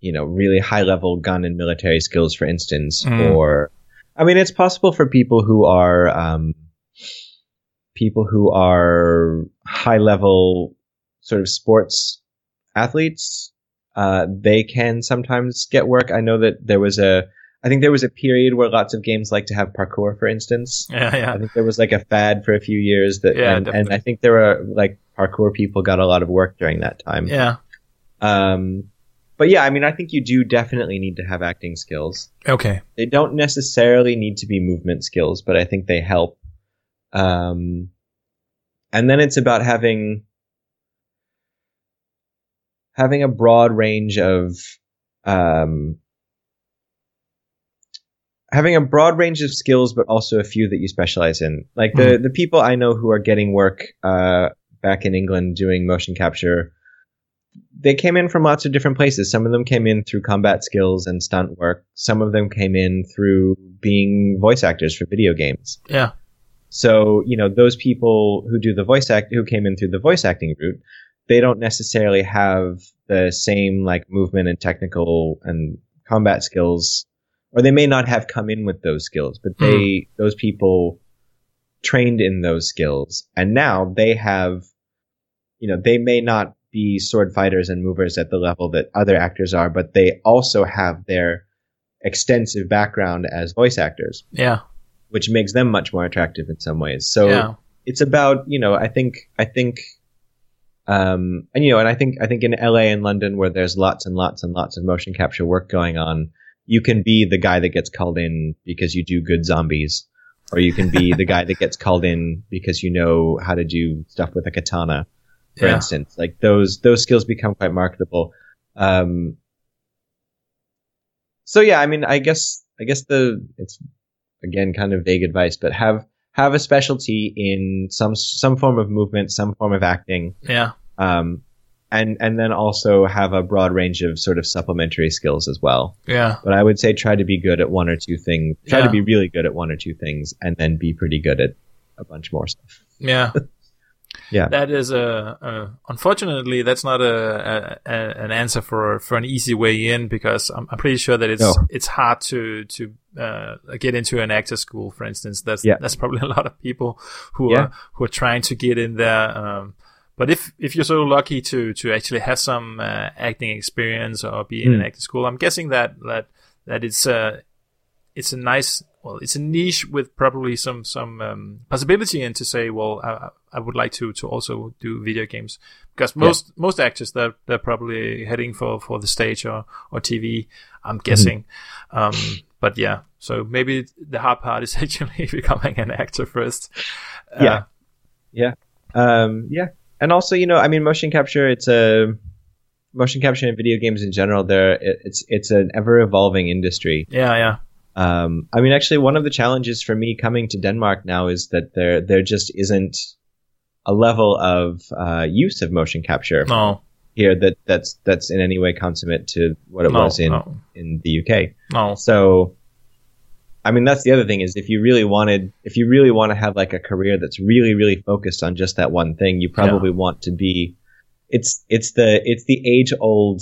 you know really high level gun and military skills for instance Mm. or I mean it's possible for people who are um, people who are high level sort of sports athletes uh, they can sometimes get work. I know that there was a I think there was a period where lots of games like to have parkour for instance. yeah, yeah, I think there was like a fad for a few years that, Yeah, and, and. I think there were like parkour people got a lot of work during that time. yeah? Um, but yeah, I mean, I think you do definitely need to have acting skills. Okay, They don't necessarily need to be movement skills, but I think they help. Um, and then it's about having having a broad range of um, having a broad range of skills, but also a few that you specialize in. Like the the people I know who are getting work uh, back in England doing motion capture, they came in from lots of different places. Some of them came in through combat skills and stunt work. Some of them came in through being voice actors for video games. yeah, So, you know, those people who do the voice act who came in through the voice acting route, they don't necessarily have the same like movement and technical and combat skills or they may not have come in with those skills, but they those people trained in those skills and now they have you know, they may not be sword fighters and movers at the level that other actors are, but they also have their extensive background as voice actors yeah, which makes them much more attractive in some ways. So yeah. it's about you know I think I think um and you know and I think I think in LA and London where there's lots and lots and lots of motion capture work going on you can be the guy that gets called in because you do good zombies or you can be the guy that gets called in because you know how to do stuff with a katana for Yeah. instance like those those skills become quite marketable um so yeah i mean i guess i guess the it's again kind of vague advice but have have a specialty in some some form of movement some form of acting Yeah. um and and then also have a broad range of sort of supplementary skills as well Yeah. but i would say try to be good at one or two things try Yeah. to be really good at one or two things and then be pretty good at a bunch more stuff Yeah. Yeah. That is a, a unfortunately that's not a, a, an answer for for an easy way in because I'm, I'm pretty sure that it's No. it's hard to to uh, get into an actor school, for instance. That's Yeah. that's probably a lot of people who Yeah. are who are trying to get in there. Um, but if if you're so lucky to to actually have some uh, acting experience or be in an Mm. acting school, I'm guessing that that that it's a it's a nice well it's a niche with probably some some um, possibility and to say well I, I would like to to also do video games. Because most most actors they're they're probably heading for for the stage or or TV I'm guessing. Um but yeah so maybe the hard part is actually becoming an actor first. Uh, Yeah. Um, yeah, and also you know, I mean, motion capture. It's a motion capture in video games in general. There, it, it's it's an ever evolving industry. yeah yeah Um, I mean, actually, one of the challenges for me coming to Denmark now is that there there just isn't a level of uh, use of motion capture no here that that's that's in any way consummate to what it no was in no in the UK. no So, I mean, that's the other thing is if you really wanted, if you really want to have like a career that's really, really focused on just that one thing, you probably want to be. It's it's the it's the age old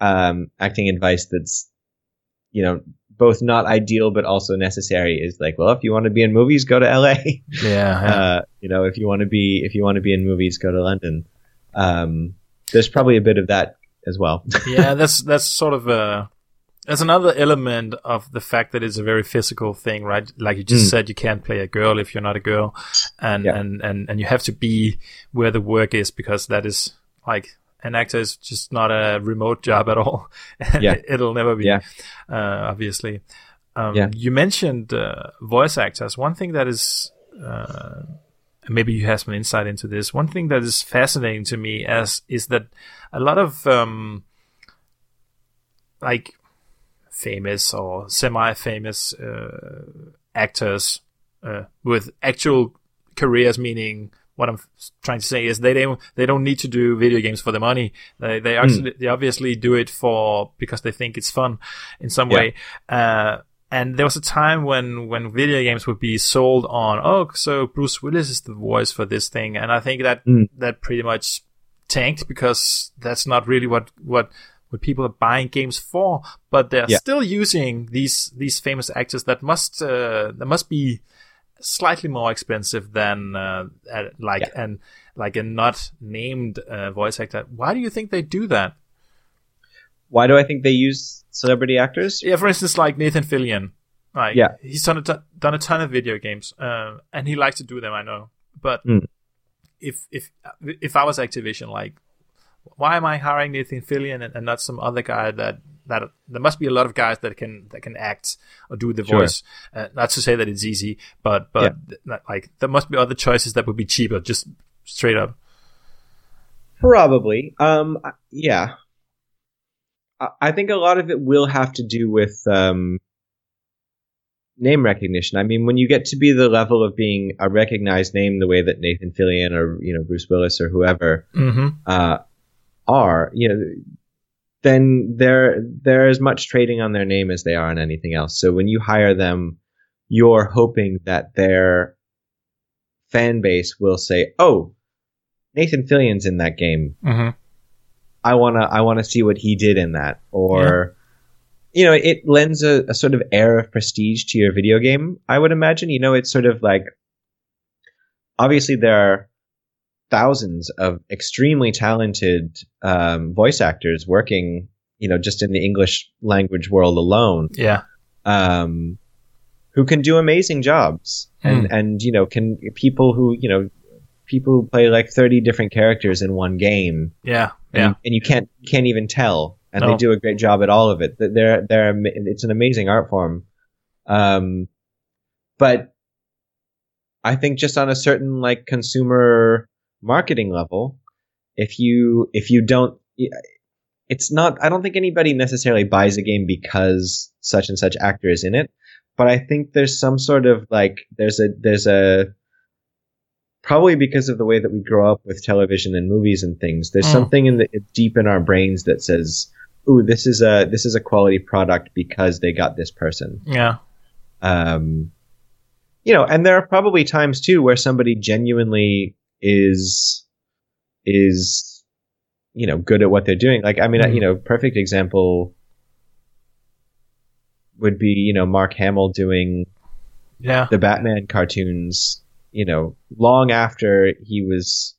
um, acting advice that's, you know, both not ideal but also necessary. Is like, well, if you want to be in movies, go to LA. yeah, yeah. uh, you know, if you want to be if you want to be in movies, go to London. Um, there's probably a bit of that as well. yeah, that's that's sort of a that's another element of the fact that it's a very physical thing, right? Like you just Mm. said, you can't play a girl if you're not a girl, and Yeah. and and and you have to be where the work is because that is like an actor is just not a remote job at all. Yeah. it'll never be. Yeah. Uh, obviously. Um, Yeah. You mentioned uh, voice actors. One thing that is uh, maybe you have some insight into this. One thing that is fascinating to me as is that a lot of um, like famous or semi-famous uh, actors uh, with actual careers, meaning what I'm trying to say is they don't they don't need to do video games for the money. They they actually they obviously do it for because they think it's fun in some Yeah. way. Uh, and there was a time when when video games would be sold on oh so Bruce Willis is the voice for this thing, and I think that Mm. that pretty much tanked because that's not really what what what people are buying games for. But they're Yeah. still using these these famous actors that must uh, that must be slightly more expensive than uh, uh, like Yeah. an like a not named uh, voice actor. Why do you think they do that? Why do I think they use celebrity actors? Yeah, for instance, like Nathan Fillion. Like, Yeah. he's done a, ton, done a ton of video games, uh, and he likes to do them. I know, but Mm. if if if I was Activision, like, why am I hiring Nathan Fillion and, and not some other guy that that there must be a lot of guys that can that can act or do the Sure. voice. Uh, not to say that it's easy, but but th- like there must be other choices that would be cheaper, just straight up. Probably. Um, yeah. I, I think a lot of it will have to do with um, name recognition. I mean, when you get to be the level of being a recognized name, the way that Nathan Fillion or you know Bruce Willis or whoever Mm-hmm. uh, are, you know, then they're they're as much trading on their name as they are on anything else. So when you hire them, you're hoping that their fan base will say, "Oh, Nathan Fillion's in that game. Mm-hmm. I wanna I wanna see what he did in that." Or you know, it lends a, a sort of air of prestige to your video game. I would imagine. You know, it's sort of like obviously there are thousands of extremely talented um, voice actors working, you know, just in the English language world alone. Yeah. Um, who can do amazing jobs and Hmm. and you know can people who you know people who play like 30 different characters in one game Yeah, and, yeah, and you can't can't even tell and No. they do a great job at all of it they're they're it's an amazing art form um but i think just on a certain like consumer marketing level if you if you don't it's not i don't think anybody necessarily buys a game because such and such actor is in it but i think there's some sort of like there's a there's a probably because of the way that we grow up with television and movies and things there's Mm. something in the deep in our brains that says ooh this is a this is a quality product because they got this person yeah, um you know and there are probably times too where somebody genuinely is is you know good at what they're doing. Like i mean Mhm. you know perfect example would be you know mark hamill doing yeah, the batman cartoons you know long after he was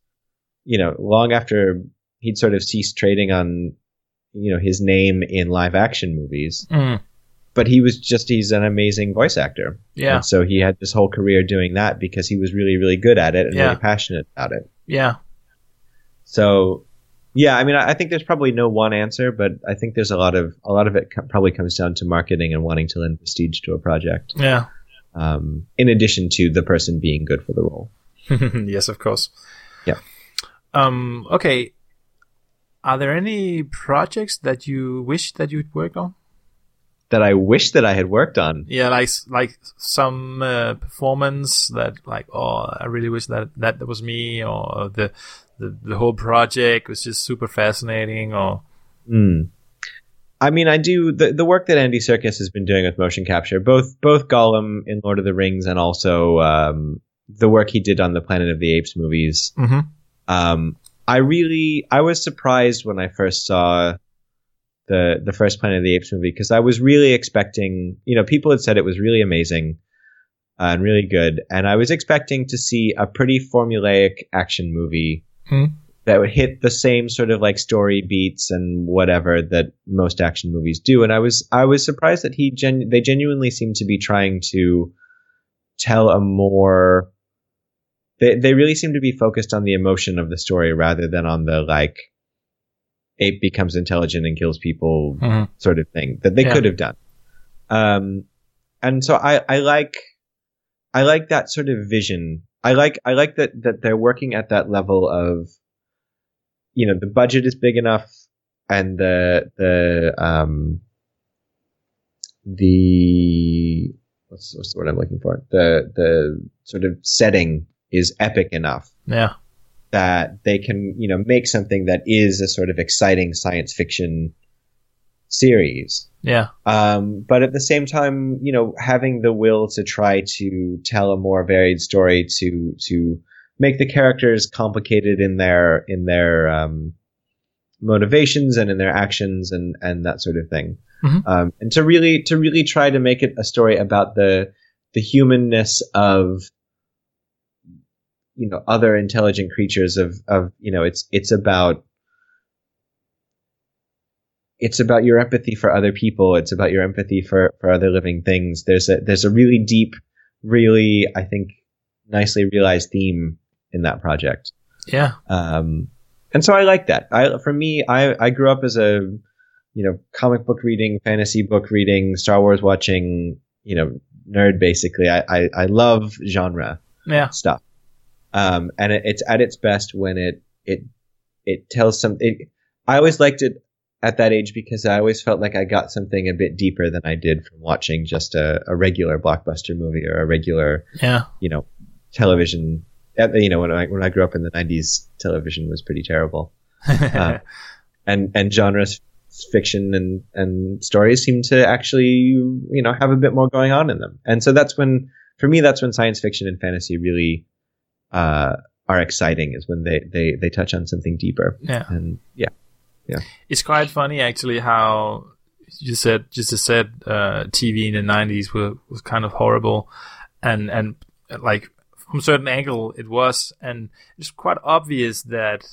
you know long after he'd sort of ceased trading on you know his name in live action movies. Mm, but he was just he's an amazing voice actor yeah, and so he had this whole career doing that because he was really, really good at it and Yeah. really passionate about it. yeah, So, yeah, I mean, I I think there's probably no one answer, but I think there's a lot of a lot of it co- probably comes down to marketing and wanting to lend prestige to a project, yeah. um, in addition to the person being good for the role. yes, of course. Yeah. Um. Okay. Are there any projects that you wish that you'd work on? That I wish that I had worked on. Yeah, like like some uh, performance that like oh I really wish that that was me or the the the whole project was just super fascinating or Hmm. I mean, I do the the work that Andy Serkis has been doing with motion capture, both both Gollum in Lord of the Rings and also um, the work he did on the Planet of the Apes movies. mm-hmm. Um, I really, I was surprised when I first saw the the first Planet of the Apes movie because I was really expecting, you know, people had said it was really amazing uh, and really good, and I was expecting to see a pretty formulaic action movie Hmm. that would hit the same sort of like story beats and whatever that most action movies do, and I was I was surprised that he gen- they genuinely seemed to be trying to tell a more they they really seem to be focused on the emotion of the story rather than on the like ape becomes intelligent and kills people Mm-hmm. sort of thing that they Yeah. could have done. Um, and so I, I like I like that sort of vision. I like I like that that they're working at that level of you know the budget is big enough and the the um the what's, what's the word I'm looking for the the sort of setting is epic enough yeah that they can, you know, make something that is a sort of exciting science fiction series. yeah Um, but at the same time, you know, having the will to try to tell a more varied story, to to make the characters complicated in their in their um, motivations and in their actions and and that sort of thing, Mhm. um, and to really to really try to make it a story about the the humanness of you know other intelligent creatures of of you know it's it's about it's about your empathy for other people. It's about your empathy for for other living things. There's a there's a really deep really i think nicely realized theme in that project. Yeah. Um and so i like that. I for me i i grew up as a you know comic book reading fantasy book reading star wars watching you know nerd basically. I i, I love genre yeah. stuff. Um, and it, it's at its best when it it it tells some. It, I always liked it at that age because I always felt like I got something a bit deeper than I did from watching just a, a regular blockbuster movie or a regular yeah you know television. uh, You know when I when I grew up in the '90s, television was pretty terrible, Uh, and and genres fiction and and stories seem to actually you know have a bit more going on in them and so that's when for me that's when science fiction and fantasy really uh are exciting is when they they they touch on something deeper. Yeah. And yeah. Yeah. it's quite funny actually how you said just as said uh, TV in the nineties was was kind of horrible, and and like from a certain angle it was, and it's quite obvious that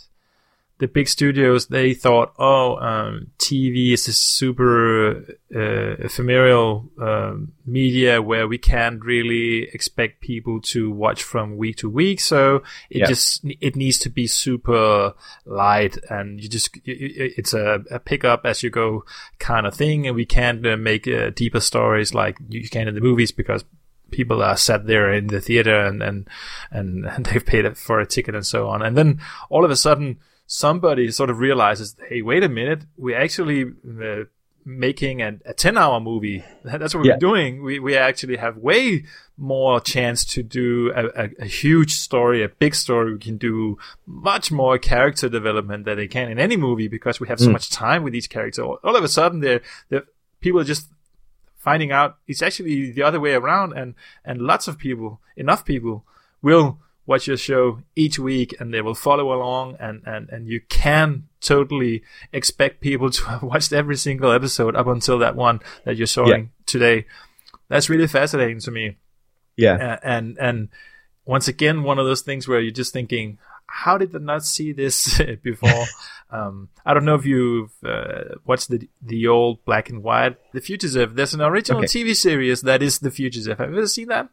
the big studios they thought, oh, um, TV is a super uh, ephemeral um, media where we can't really expect people to watch from week to week. So it Yeah. just it needs to be super light, and you just it's a, a pick up as you go kind of thing, and we can't uh, make uh, deeper stories like you can in the movies because people are sat there in the theater and and and, and they've paid for a ticket and so on. And then all of a sudden, somebody sort of realizes, hey, wait a minute, we're actually uh, making a, a 10 hour movie. That's what Yeah. we're doing. We, we actually have way more chance to do a, a, a huge story, a big story. We can do much more character development than they can in any movie because we have so Mm. much time with each character. All all of a sudden, they're, they're, people are just finding out it's actually the other way around and and lots of people enough people will watch your show each week and they will follow along and and and you can totally expect people to have watched every single episode up until that one that you're showing today. That's really fascinating to me. Yeah. uh, and and once again one of those things where you're just thinking how did I not see this before? Um, I don't know if you've uh, watched the the old black and white The Fugitive there's an original Okay. TV series that is The Fugitive have you ever seen that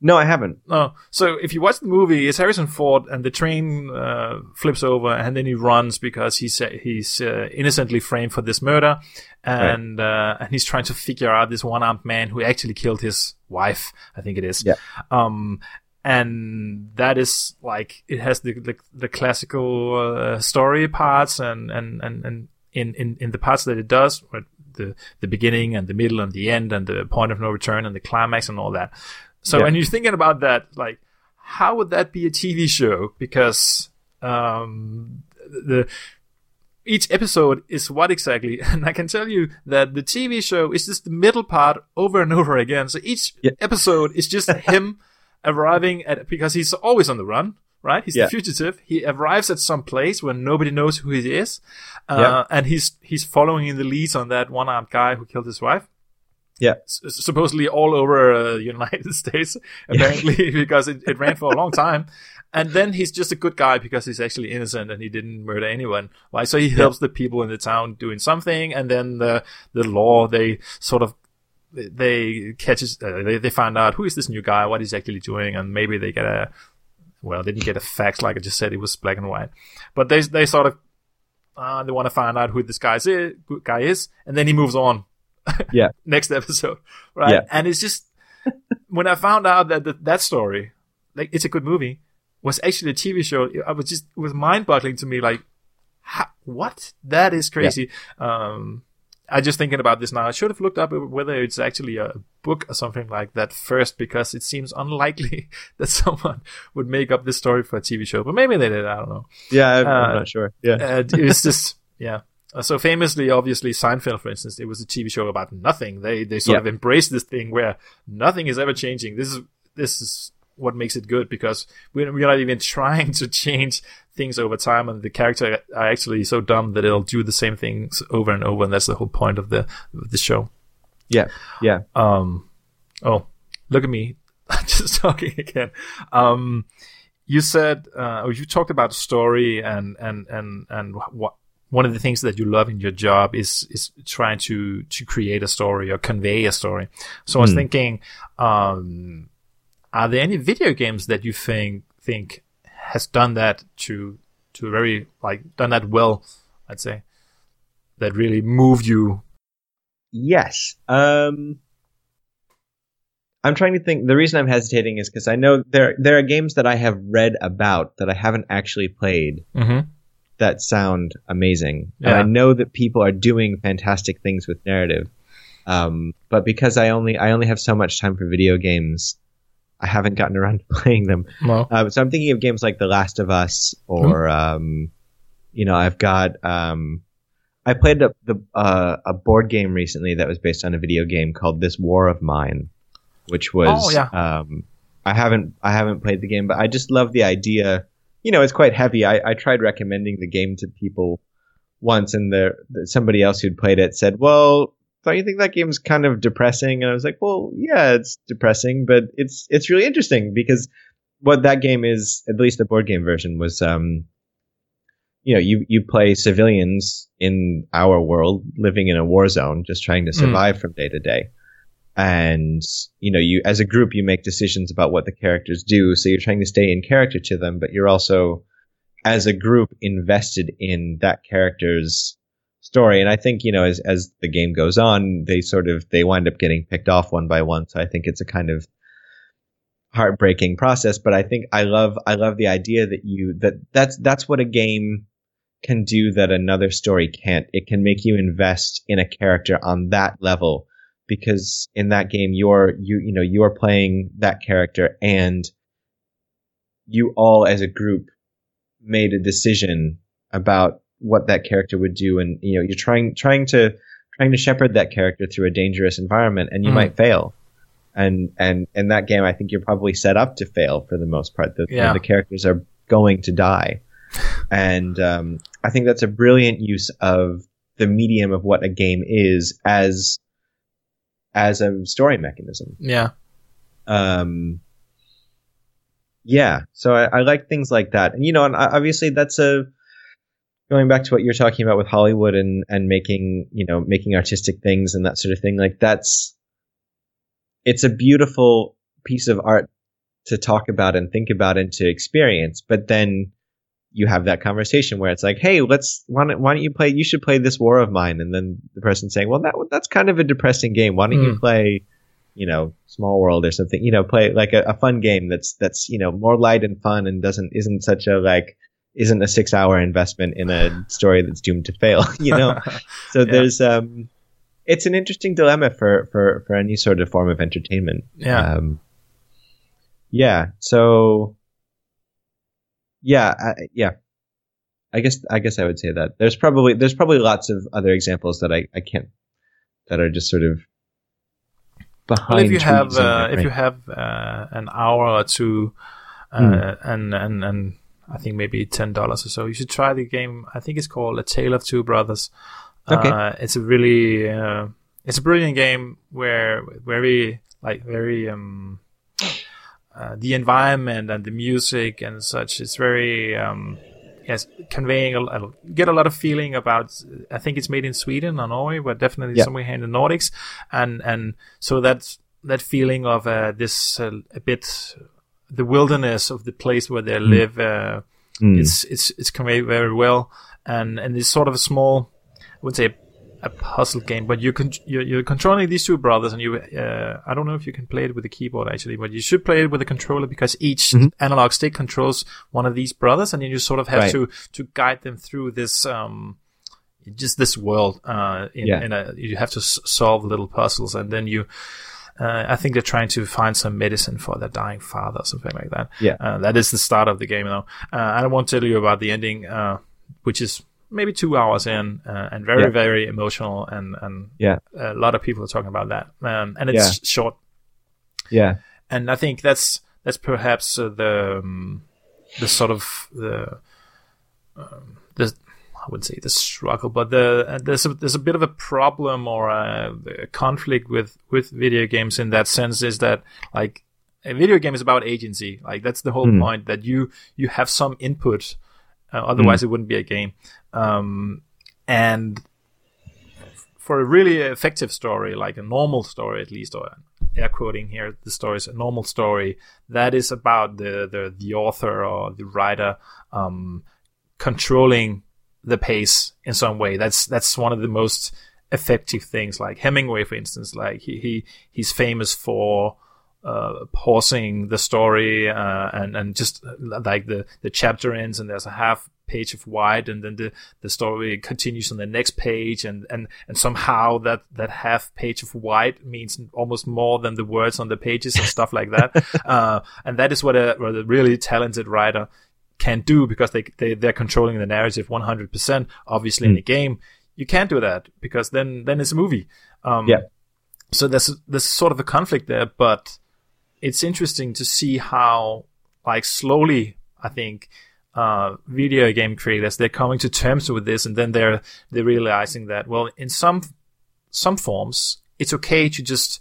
No, I haven't. no. So if you watch the movie, it's Harrison Ford, and the train uh, flips over, and then he runs because he's uh, he's uh, innocently framed for this murder, and uh, and he's trying to figure out this one-armed man who actually killed his wife. I think it is. Yeah. Um, and that is like it has the the, the classical uh, story parts, and and and and in, in in the parts that it does. The, the beginning and the middle and the end and the point of no return and the climax and all that. So Yeah. when you're thinking about that, like, how would that be a TV show? Because um, the each episode is what exactly? And I can tell you that the TV show is just the middle part over and over again. So each Yeah. episode is just him arriving at because he's always on the run. Right, he's Yeah. the fugitive. He arrives at some place where nobody knows who he is, uh, Yeah. and he's he's following in the leads on that one-armed guy who killed his wife Yeah. s- supposedly all over uh, United States, apparently, because it, it ran for a long time. And then he's just a good guy because he's actually innocent and he didn't murder anyone. Like, so he helps the people in the town doing something, and then the the law they sort of they catches uh, they they find out who is this new guy, what he's actually doing, and maybe they get a well, they didn't get a fax like I just said, it was black and white, but they they sort of uh, they want to find out who this guy is, guy is, and then he moves on Yeah. next episode, right? Yeah. And it's just when I found out that that, that story, like it's a good movie, was actually a TV show. I was just it was mind boggling to me. Like, ha, what? That is crazy. Um, I just thinking about this now. I should have looked up whether it's actually a book or something like that first, because it seems unlikely that someone would make up this story for a TV show. But maybe they did. I don't know Yeah, I'm, Uh, I'm not sure. Yeah. uh, it was just yeah. Uh, So famously, obviously, Seinfeld, for instance, it was a TV show about nothing. They they sort Yeah. of embraced this thing where nothing is ever changing. This is this is what makes it good because we're, we're not even trying to change things over time, and the character are actually so dumb that it'll do the same things over and over, and that's the whole point of the of the show. yeah. Yeah. Um, oh, look at me, just talking again. Um, you said, uh, you talked about story and and and and what one of the things that you love in your job is is trying to to create a story or convey a story. So I was Hmm. thinking, um, are there any video games that you think think has done that to to very like done that well? I'd say that really moved you. Yes. Um, I'm trying to think. The reason I'm hesitating is because I know there there are games that I have read about that I haven't actually played Mm-hmm. That sound amazing, and I know that people are doing fantastic things with narrative. Um, but because I only I only have so much time for video games, I haven't gotten around to playing them. Well, Um, so I'm thinking of games like The Last of Us, or um, you know, I've got um, I played a, the uh, a board game recently that was based on a video game called This War of Mine, which was Oh, yeah. um, I haven't I haven't played the game, but I just love the idea. You know, it's quite heavy. I, I tried recommending the game to people once, and the, somebody else who'd played it said, "Well." Don't you think that game's kind of depressing? And I was like, well, yeah, it's depressing, but it's it's really interesting because what that game is, at least the board game version, was um, you know, you, you play civilians in our world living in a war zone, just trying to Mm. survive from day to day. And, you know, you, as a group, you make decisions about what the characters do. So you're trying to stay in character to them, but you're also, as a group, invested in that character's story. And I think, you know, as, as the game goes on, they sort of, they wind up getting picked off one by one. So I think it's a kind of, heartbreaking process but i think i love i love the idea that you that that's that's what a game can do that another story can't it can make you invest in a character on that level because in that game you're you you know you're playing that character and you all as a group made a decision about what that character would do and you know you're trying trying to trying to shepherd that character through a dangerous environment and you Mm. might fail and and in that game i think you're probably set up to fail for the most part the, Yeah. the characters are going to die and um, i think that's a brilliant use of the medium of what a game is as as a story mechanism. Yeah. um yeah so I, I like things like that. And you know and obviously that's a going back to what you're talking about with hollywood and and making you know making artistic things and that sort of thing like that's it's a beautiful piece of art to talk about and think about and to experience. But then you have that conversation where it's like hey let's why don't, why don't you play you should play this war of mine and then the person saying well that that's kind of a depressing game why don't you Mm. play you know small world or something you know play like a, a fun game that's that's you know more light and fun and doesn't isn't such a like isn't a six hour investment in a story that's doomed to fail you know so Yeah. there's um it's an interesting dilemma for for for any sort of form of entertainment yeah. um yeah so yeah I, yeah i guess i guess i would say that there's probably there's probably lots of other examples that i i can't that are just sort of behind Well, if you have uh, if you have uh, an hour or two, uh, Mm. and and and I think maybe ten dollars or so, you should try the game. I think it's called A Tale of Two Brothers. Okay. Uh, it's a really uh, it's a brilliant game where very like very um uh, the environment and the music and such is very um yes conveying a, get a lot of feeling about i think it's made in sweden or norway but definitely Yeah. somewhere here in the nordics and and so that's that feeling of uh, this uh, a bit the wilderness of the place where they live uh, Mm. it's it's it's conveyed very well and and it's sort of a small i would say a puzzle game but you can you're, you're controlling these two brothers and you uh, i don't know if you can play it with a keyboard actually but you should play it with a controller because each Mhm. analog stick controls one of these brothers and then you sort of have Right. to to guide them through this um just this world uh in, Yeah. in a you have to s- solve little puzzles and then you uh, I think they're trying to find some medicine for their dying father, or something like that. Yeah. Uh, that is the start of the game, though. Uh, I won't tell you about the ending, uh, which is maybe two hours in uh, and very, Yeah. very emotional, and and Yeah. a lot of people are talking about that. Um, and it's Yeah. short, yeah and I think that's that's perhaps uh, the um, the sort of the um, the I wouldn't say the struggle, but the uh, there's a, there's a bit of a problem or a, a conflict with with video games in that sense is that like a video game is about agency, like that's the whole Hmm. point that you you have some input, uh, otherwise it wouldn't be a game, um, and for a really effective story, like a normal story at least, or air quoting here, the story is a normal story that is about the the, the author or the writer um, controlling the pace in some way. That's that's one of the most effective things. Like Hemingway, for instance, like he, he he's famous for uh, pausing the story uh, and and just uh, like the the chapter ends and there's a half page of white and then the the story continues on the next page and and and somehow that that half page of white means almost more than the words on the pages and stuff like that uh, and that is what a, what a really talented writer can do because they, they they're controlling the narrative 100% obviously in Mm. a game you can't do that because then then it's a movie um Yeah. so there's there's sort of a conflict there but it's interesting to see how like slowly i think uh, video game creators they're coming to terms with this and then they're they're realizing that well in some some forms it's okay to just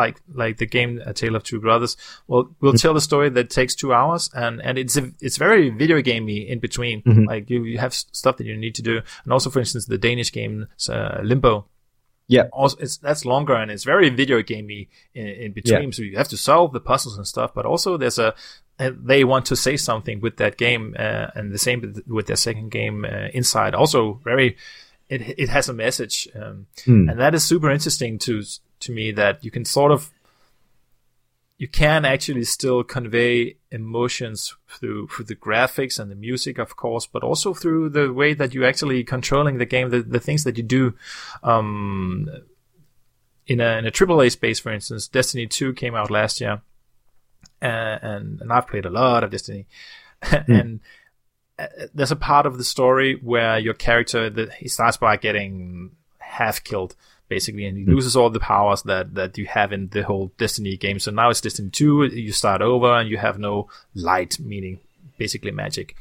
like like the game A Tale of Two Brothers will will tell a story that takes two hours and and it's a, it's very video gamey in between Mhm. like you, you have stuff that you need to do and also for instance the Danish game uh, Limbo Yeah. also it's that's longer and it's very video gamey in, in between so you have to solve the puzzles and stuff but also there's a they want to say something with that game uh, and the same with- their second game uh, Inside also very it it has a message um, Hmm. and that is super interesting to to me that you can sort of you can actually still convey emotions through through the graphics and the music of course but also through the way that you're actually controlling the game the, the things that you do. Um in a in a AAA space for instance Destiny 2 came out last year uh, and and I've played a lot of Destiny. And uh, there's a part of the story where your character that he starts by getting half killed basically and he loses all the powers that that you have in the whole destiny game. So now it's destiny 2 you start over and you have no light meaning basically magic.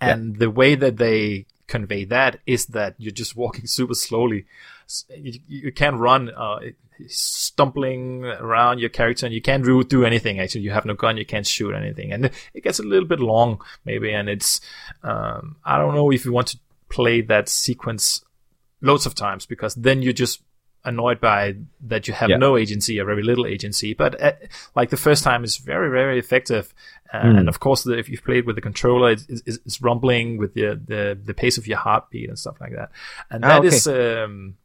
And the way that they convey that is that you're just walking super slowly. You, you can't run uh, stumbling around your character and you can't do, do anything actually. You have no gun you can't shoot anything. And it gets a little bit long maybe and it's um, i don't know if you want to play that sequence loads of times because then you're just annoyed by that you have Yeah. no agency or very little agency but uh, like the first time is very very effective uh, Mm. and of course the, if you've played with the controller it's, it's, it's rumbling with the, the the pace of your heartbeat and stuff like that and that okay. is um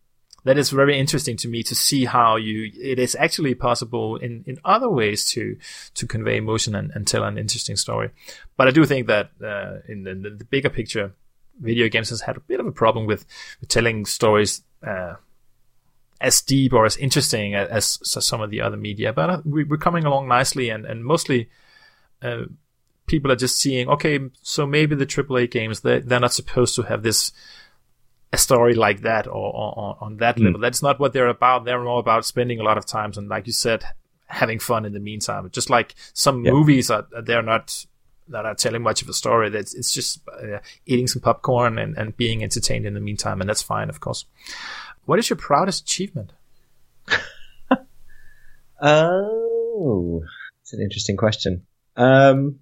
that is very interesting to me to see how you it is actually possible in in other ways to to convey emotion and, and tell an interesting story but i do think that uh, in the, the bigger picture video games has had a bit of a problem with, with telling stories uh, as deep or as interesting as, as some of the other media. But uh, we, we're coming along nicely, and and mostly uh, people are just seeing, okay, so maybe the AAA games they they're not supposed to have this a story like that or, or, or on that Mm. level. That's not what they're about. They're more about spending a lot of time and, like you said, having fun in the meantime. Just like some Yeah. movies are, they're not they're not telling much of a story. That's it's just uh, eating some popcorn and, and being entertained in the meantime, and that's fine, of course. What is your proudest achievement? Oh, it's an interesting question. Um,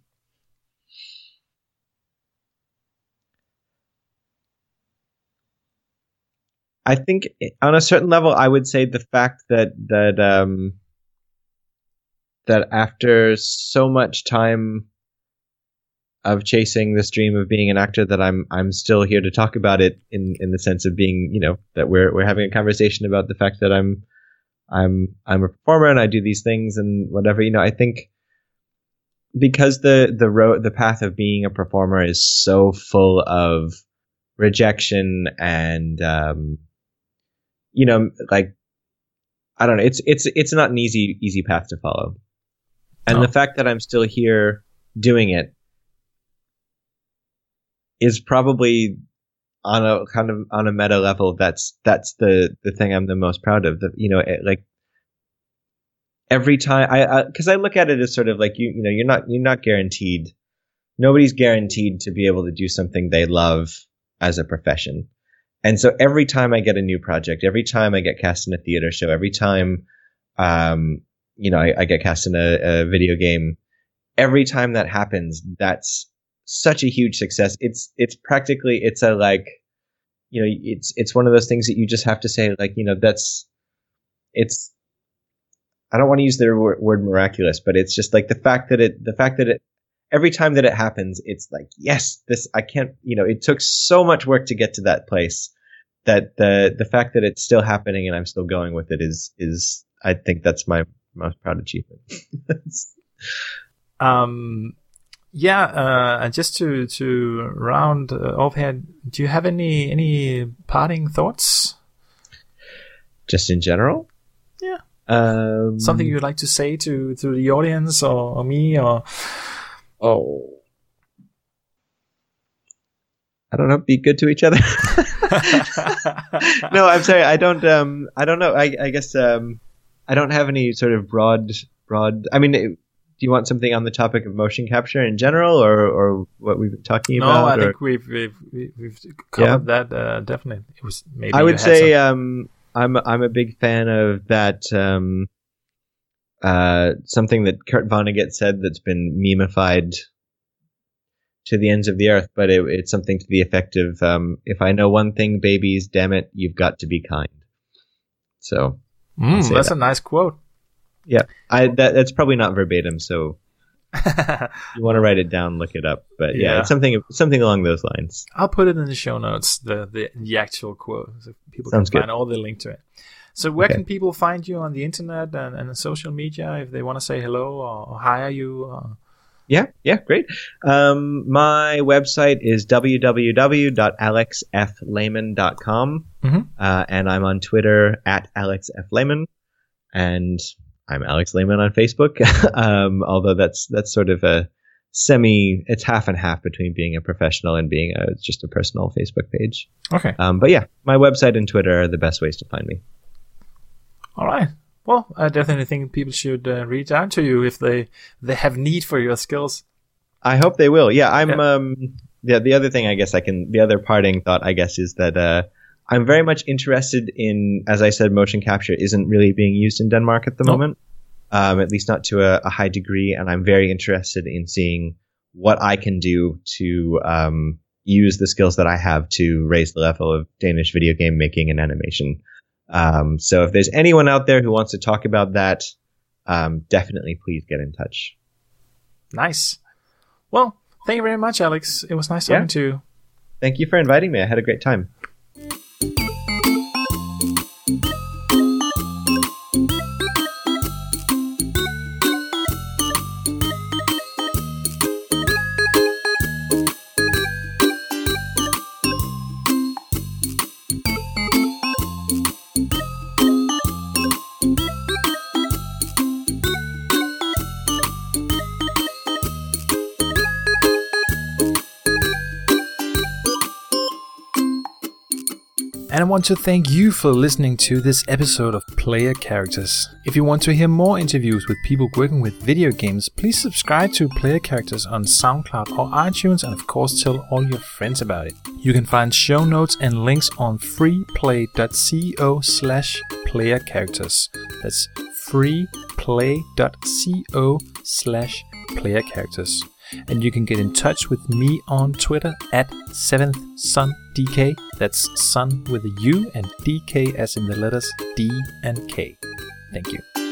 I think on a certain level, I would say the fact that that um, that after so much time of chasing this dream of being an actor, that I'm I'm still here to talk about it in in the sense of being, you know, that we're we're having a conversation about the fact that I'm I'm I'm a performer and I do these things and whatever. You know, I think because the the road the path of being a performer is so full of rejection and um, you know, like I don't know, it's it's it's not an easy easy path to follow. And No. the fact that I'm still here doing it is probably on a kind of on a meta level that's that's the the thing I'm the most proud of the you know it, like every time I because I, look at it as sort of like you you know you're not you're not guaranteed nobody's guaranteed to be able to do something they love as a profession. And so every time I get a new project every time I get cast in a theater show every time um you know I, I get cast in a, a video game every time that happens that's such a huge success. It's it's practically it's a like you know it's it's one of those things that you just have to say like you know that's it's I don't want to use the word, word miraculous, but it's just like the fact that it the fact that it every time that it happens, it's like yes, this I can't you know it took so much work to get to that place that the the fact that it's still happening and I'm still going with it is is I think that's my most proud achievement. Um, yeah, uh, and just to to round uh, off here, do you have any any parting thoughts? just in general. Yeah. Um, Something you'd like to say to to the audience or, or me or Oh. I don't know. Be good to each other. no, I'm sorry. I don't. Um, I don't know. I, I guess. Um, I don't have any sort of broad, broad. I mean, do you want something on the topic of motion capture in general, or or what we've been talking no, about? No, I or- think we've we've we've- covered that uh, definitely. It was maybe I would say um, I'm I'm a big fan of that. Um, uh, something that Kurt Vonnegut said that's been memeified to the ends of the earth, but it, it's something to the effect of, um, "If I know one thing, babies, damn it, you've got to be kind." So Mm, that's that. a nice quote. Yeah, I that, that's probably not verbatim. So you want to write it down, look it up. But yeah, Yeah. it's something something along those lines. I'll put it in the show notes, the the, the actual quote, so people Sounds can good. find all the link to it. So where Okay. can people find you on the internet and, and social media if they want to say hello or, or hire you? Or... Yeah, yeah, great. Um, my website is www.alexlehman.com, Mhm. uh, and I'm on Twitter at alexflayman, and I'm Alex Lehman on Facebook. um, although that's that's sort of a semi, it's half and half between being a professional and being a, just a personal Facebook page. Okay. Um, but yeah, my website and Twitter are the best ways to find me. All right. Well, I definitely think people should uh, reach out to you if they they have need for your skills. I hope they will. Yeah, I'm. Yeah. Um, yeah, the other thing I guess I can. The other parting thought I guess is that uh, I'm very much interested in, as I said, motion capture isn't really being used in Denmark at the No. moment, um, at least not to a, a high degree, and I'm very interested in seeing what I can do to um, use the skills that I have to raise the level of Danish video game making and animation. Um, so if there's anyone out there who wants to talk about that, um, definitely please get in touch. Nice. Well, thank you very much, Alex. It was nice Yeah. talking to you. Thank you for inviting me. I had a great time. Want to thank you for listening to this episode of Player Characters. If you want to hear more interviews with people working with video games, please subscribe to Player Characters on SoundCloud or iTunes and of course tell all your friends about it. You can find show notes and links on freeplay.co slash player characters. That's freeplay.co slash player characters. And you can get in touch with me on Twitter at 7th Sun DK. That's Sun with a U and DK as in the letters D and K. Thank you.